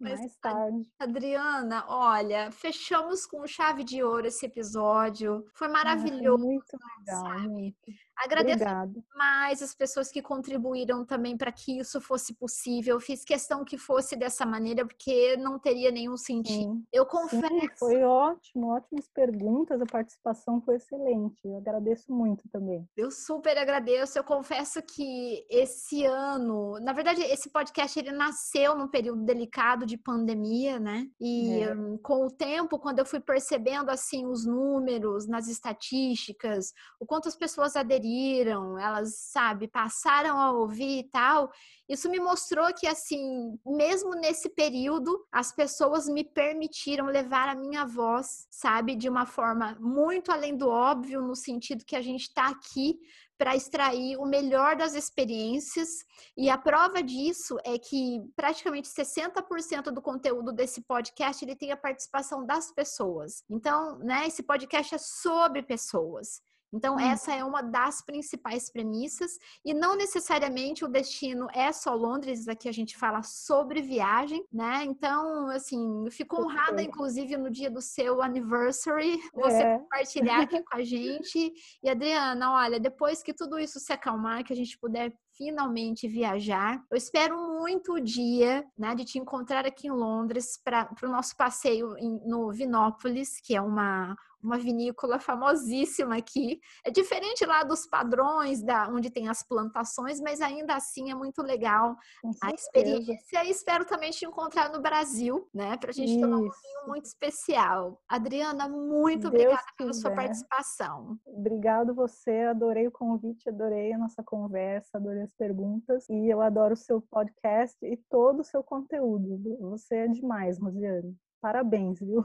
Mas, Mais tarde. Adriana, olha, fechamos com chave de ouro esse episódio. Foi maravilhoso. Ah, muito legal. Sabe? Agradeço Obrigada. mais as pessoas que contribuíram também para que isso fosse possível. Fiz questão que fosse dessa maneira, porque não teria nenhum sentido. Sim. Eu confesso. Sim, foi ótimo, ótimas perguntas, a participação foi excelente. Eu agradeço muito também. Eu super agradeço. Eu confesso que esse ano, na verdade, esse podcast ele nasceu num período delicado de pandemia, né? E é. um, com o tempo, quando eu fui percebendo assim os números nas estatísticas, o quanto as pessoas aderiram aderiram, elas, sabe, passaram a ouvir e tal. Isso me mostrou que, assim, mesmo nesse período, as pessoas me permitiram levar a minha voz, sabe, de uma forma muito além do óbvio, no sentido que a gente está aqui para extrair o melhor das experiências. E a prova disso é que praticamente 60% do conteúdo desse podcast ele tem a participação das pessoas. Então, né, esse podcast é sobre pessoas. Então, hum. essa é uma das principais premissas, e não necessariamente o destino é só Londres, aqui a gente fala sobre viagem, né? Então, assim, fico honrada, inclusive, no dia do seu anniversary, você é. compartilhar aqui com a gente. E, Adriana, olha, depois que tudo isso se acalmar, que a gente puder finalmente viajar. Eu espero muito o dia né, de te encontrar aqui em Londres para o nosso passeio em, no Vinópolis, que é uma, uma vinícola famosíssima aqui. É diferente lá dos padrões da onde tem as plantações, mas ainda assim é muito legal a experiência. E espero também te encontrar no Brasil, né? Para a gente Isso. tomar um vinho muito especial. Adriana, muito Deus obrigada pela sua participação. Obrigado você, adorei o convite, adorei a nossa conversa, adorei as perguntas e eu adoro o seu podcast e todo o seu conteúdo. Você é demais, Rosiane. Parabéns, viu?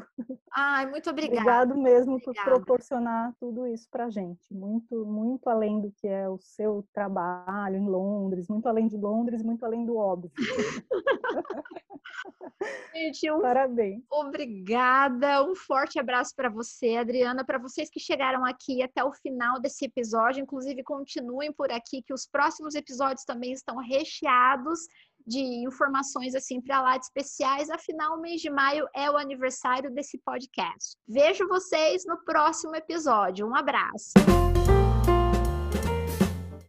Ai, muito obrigada. Obrigado mesmo obrigada. por proporcionar tudo isso para gente. Muito, muito além do que é o seu trabalho em Londres, muito além de Londres, muito além do óbvio. Gente, um... parabéns. Obrigada. Um forte abraço para você, Adriana, para vocês que chegaram aqui até o final desse episódio. Inclusive, continuem por aqui, que os próximos episódios também estão recheados de informações assim para lá de especiais. Afinal, o mês de maio é o aniversário desse podcast. Vejo vocês no próximo episódio. Um abraço.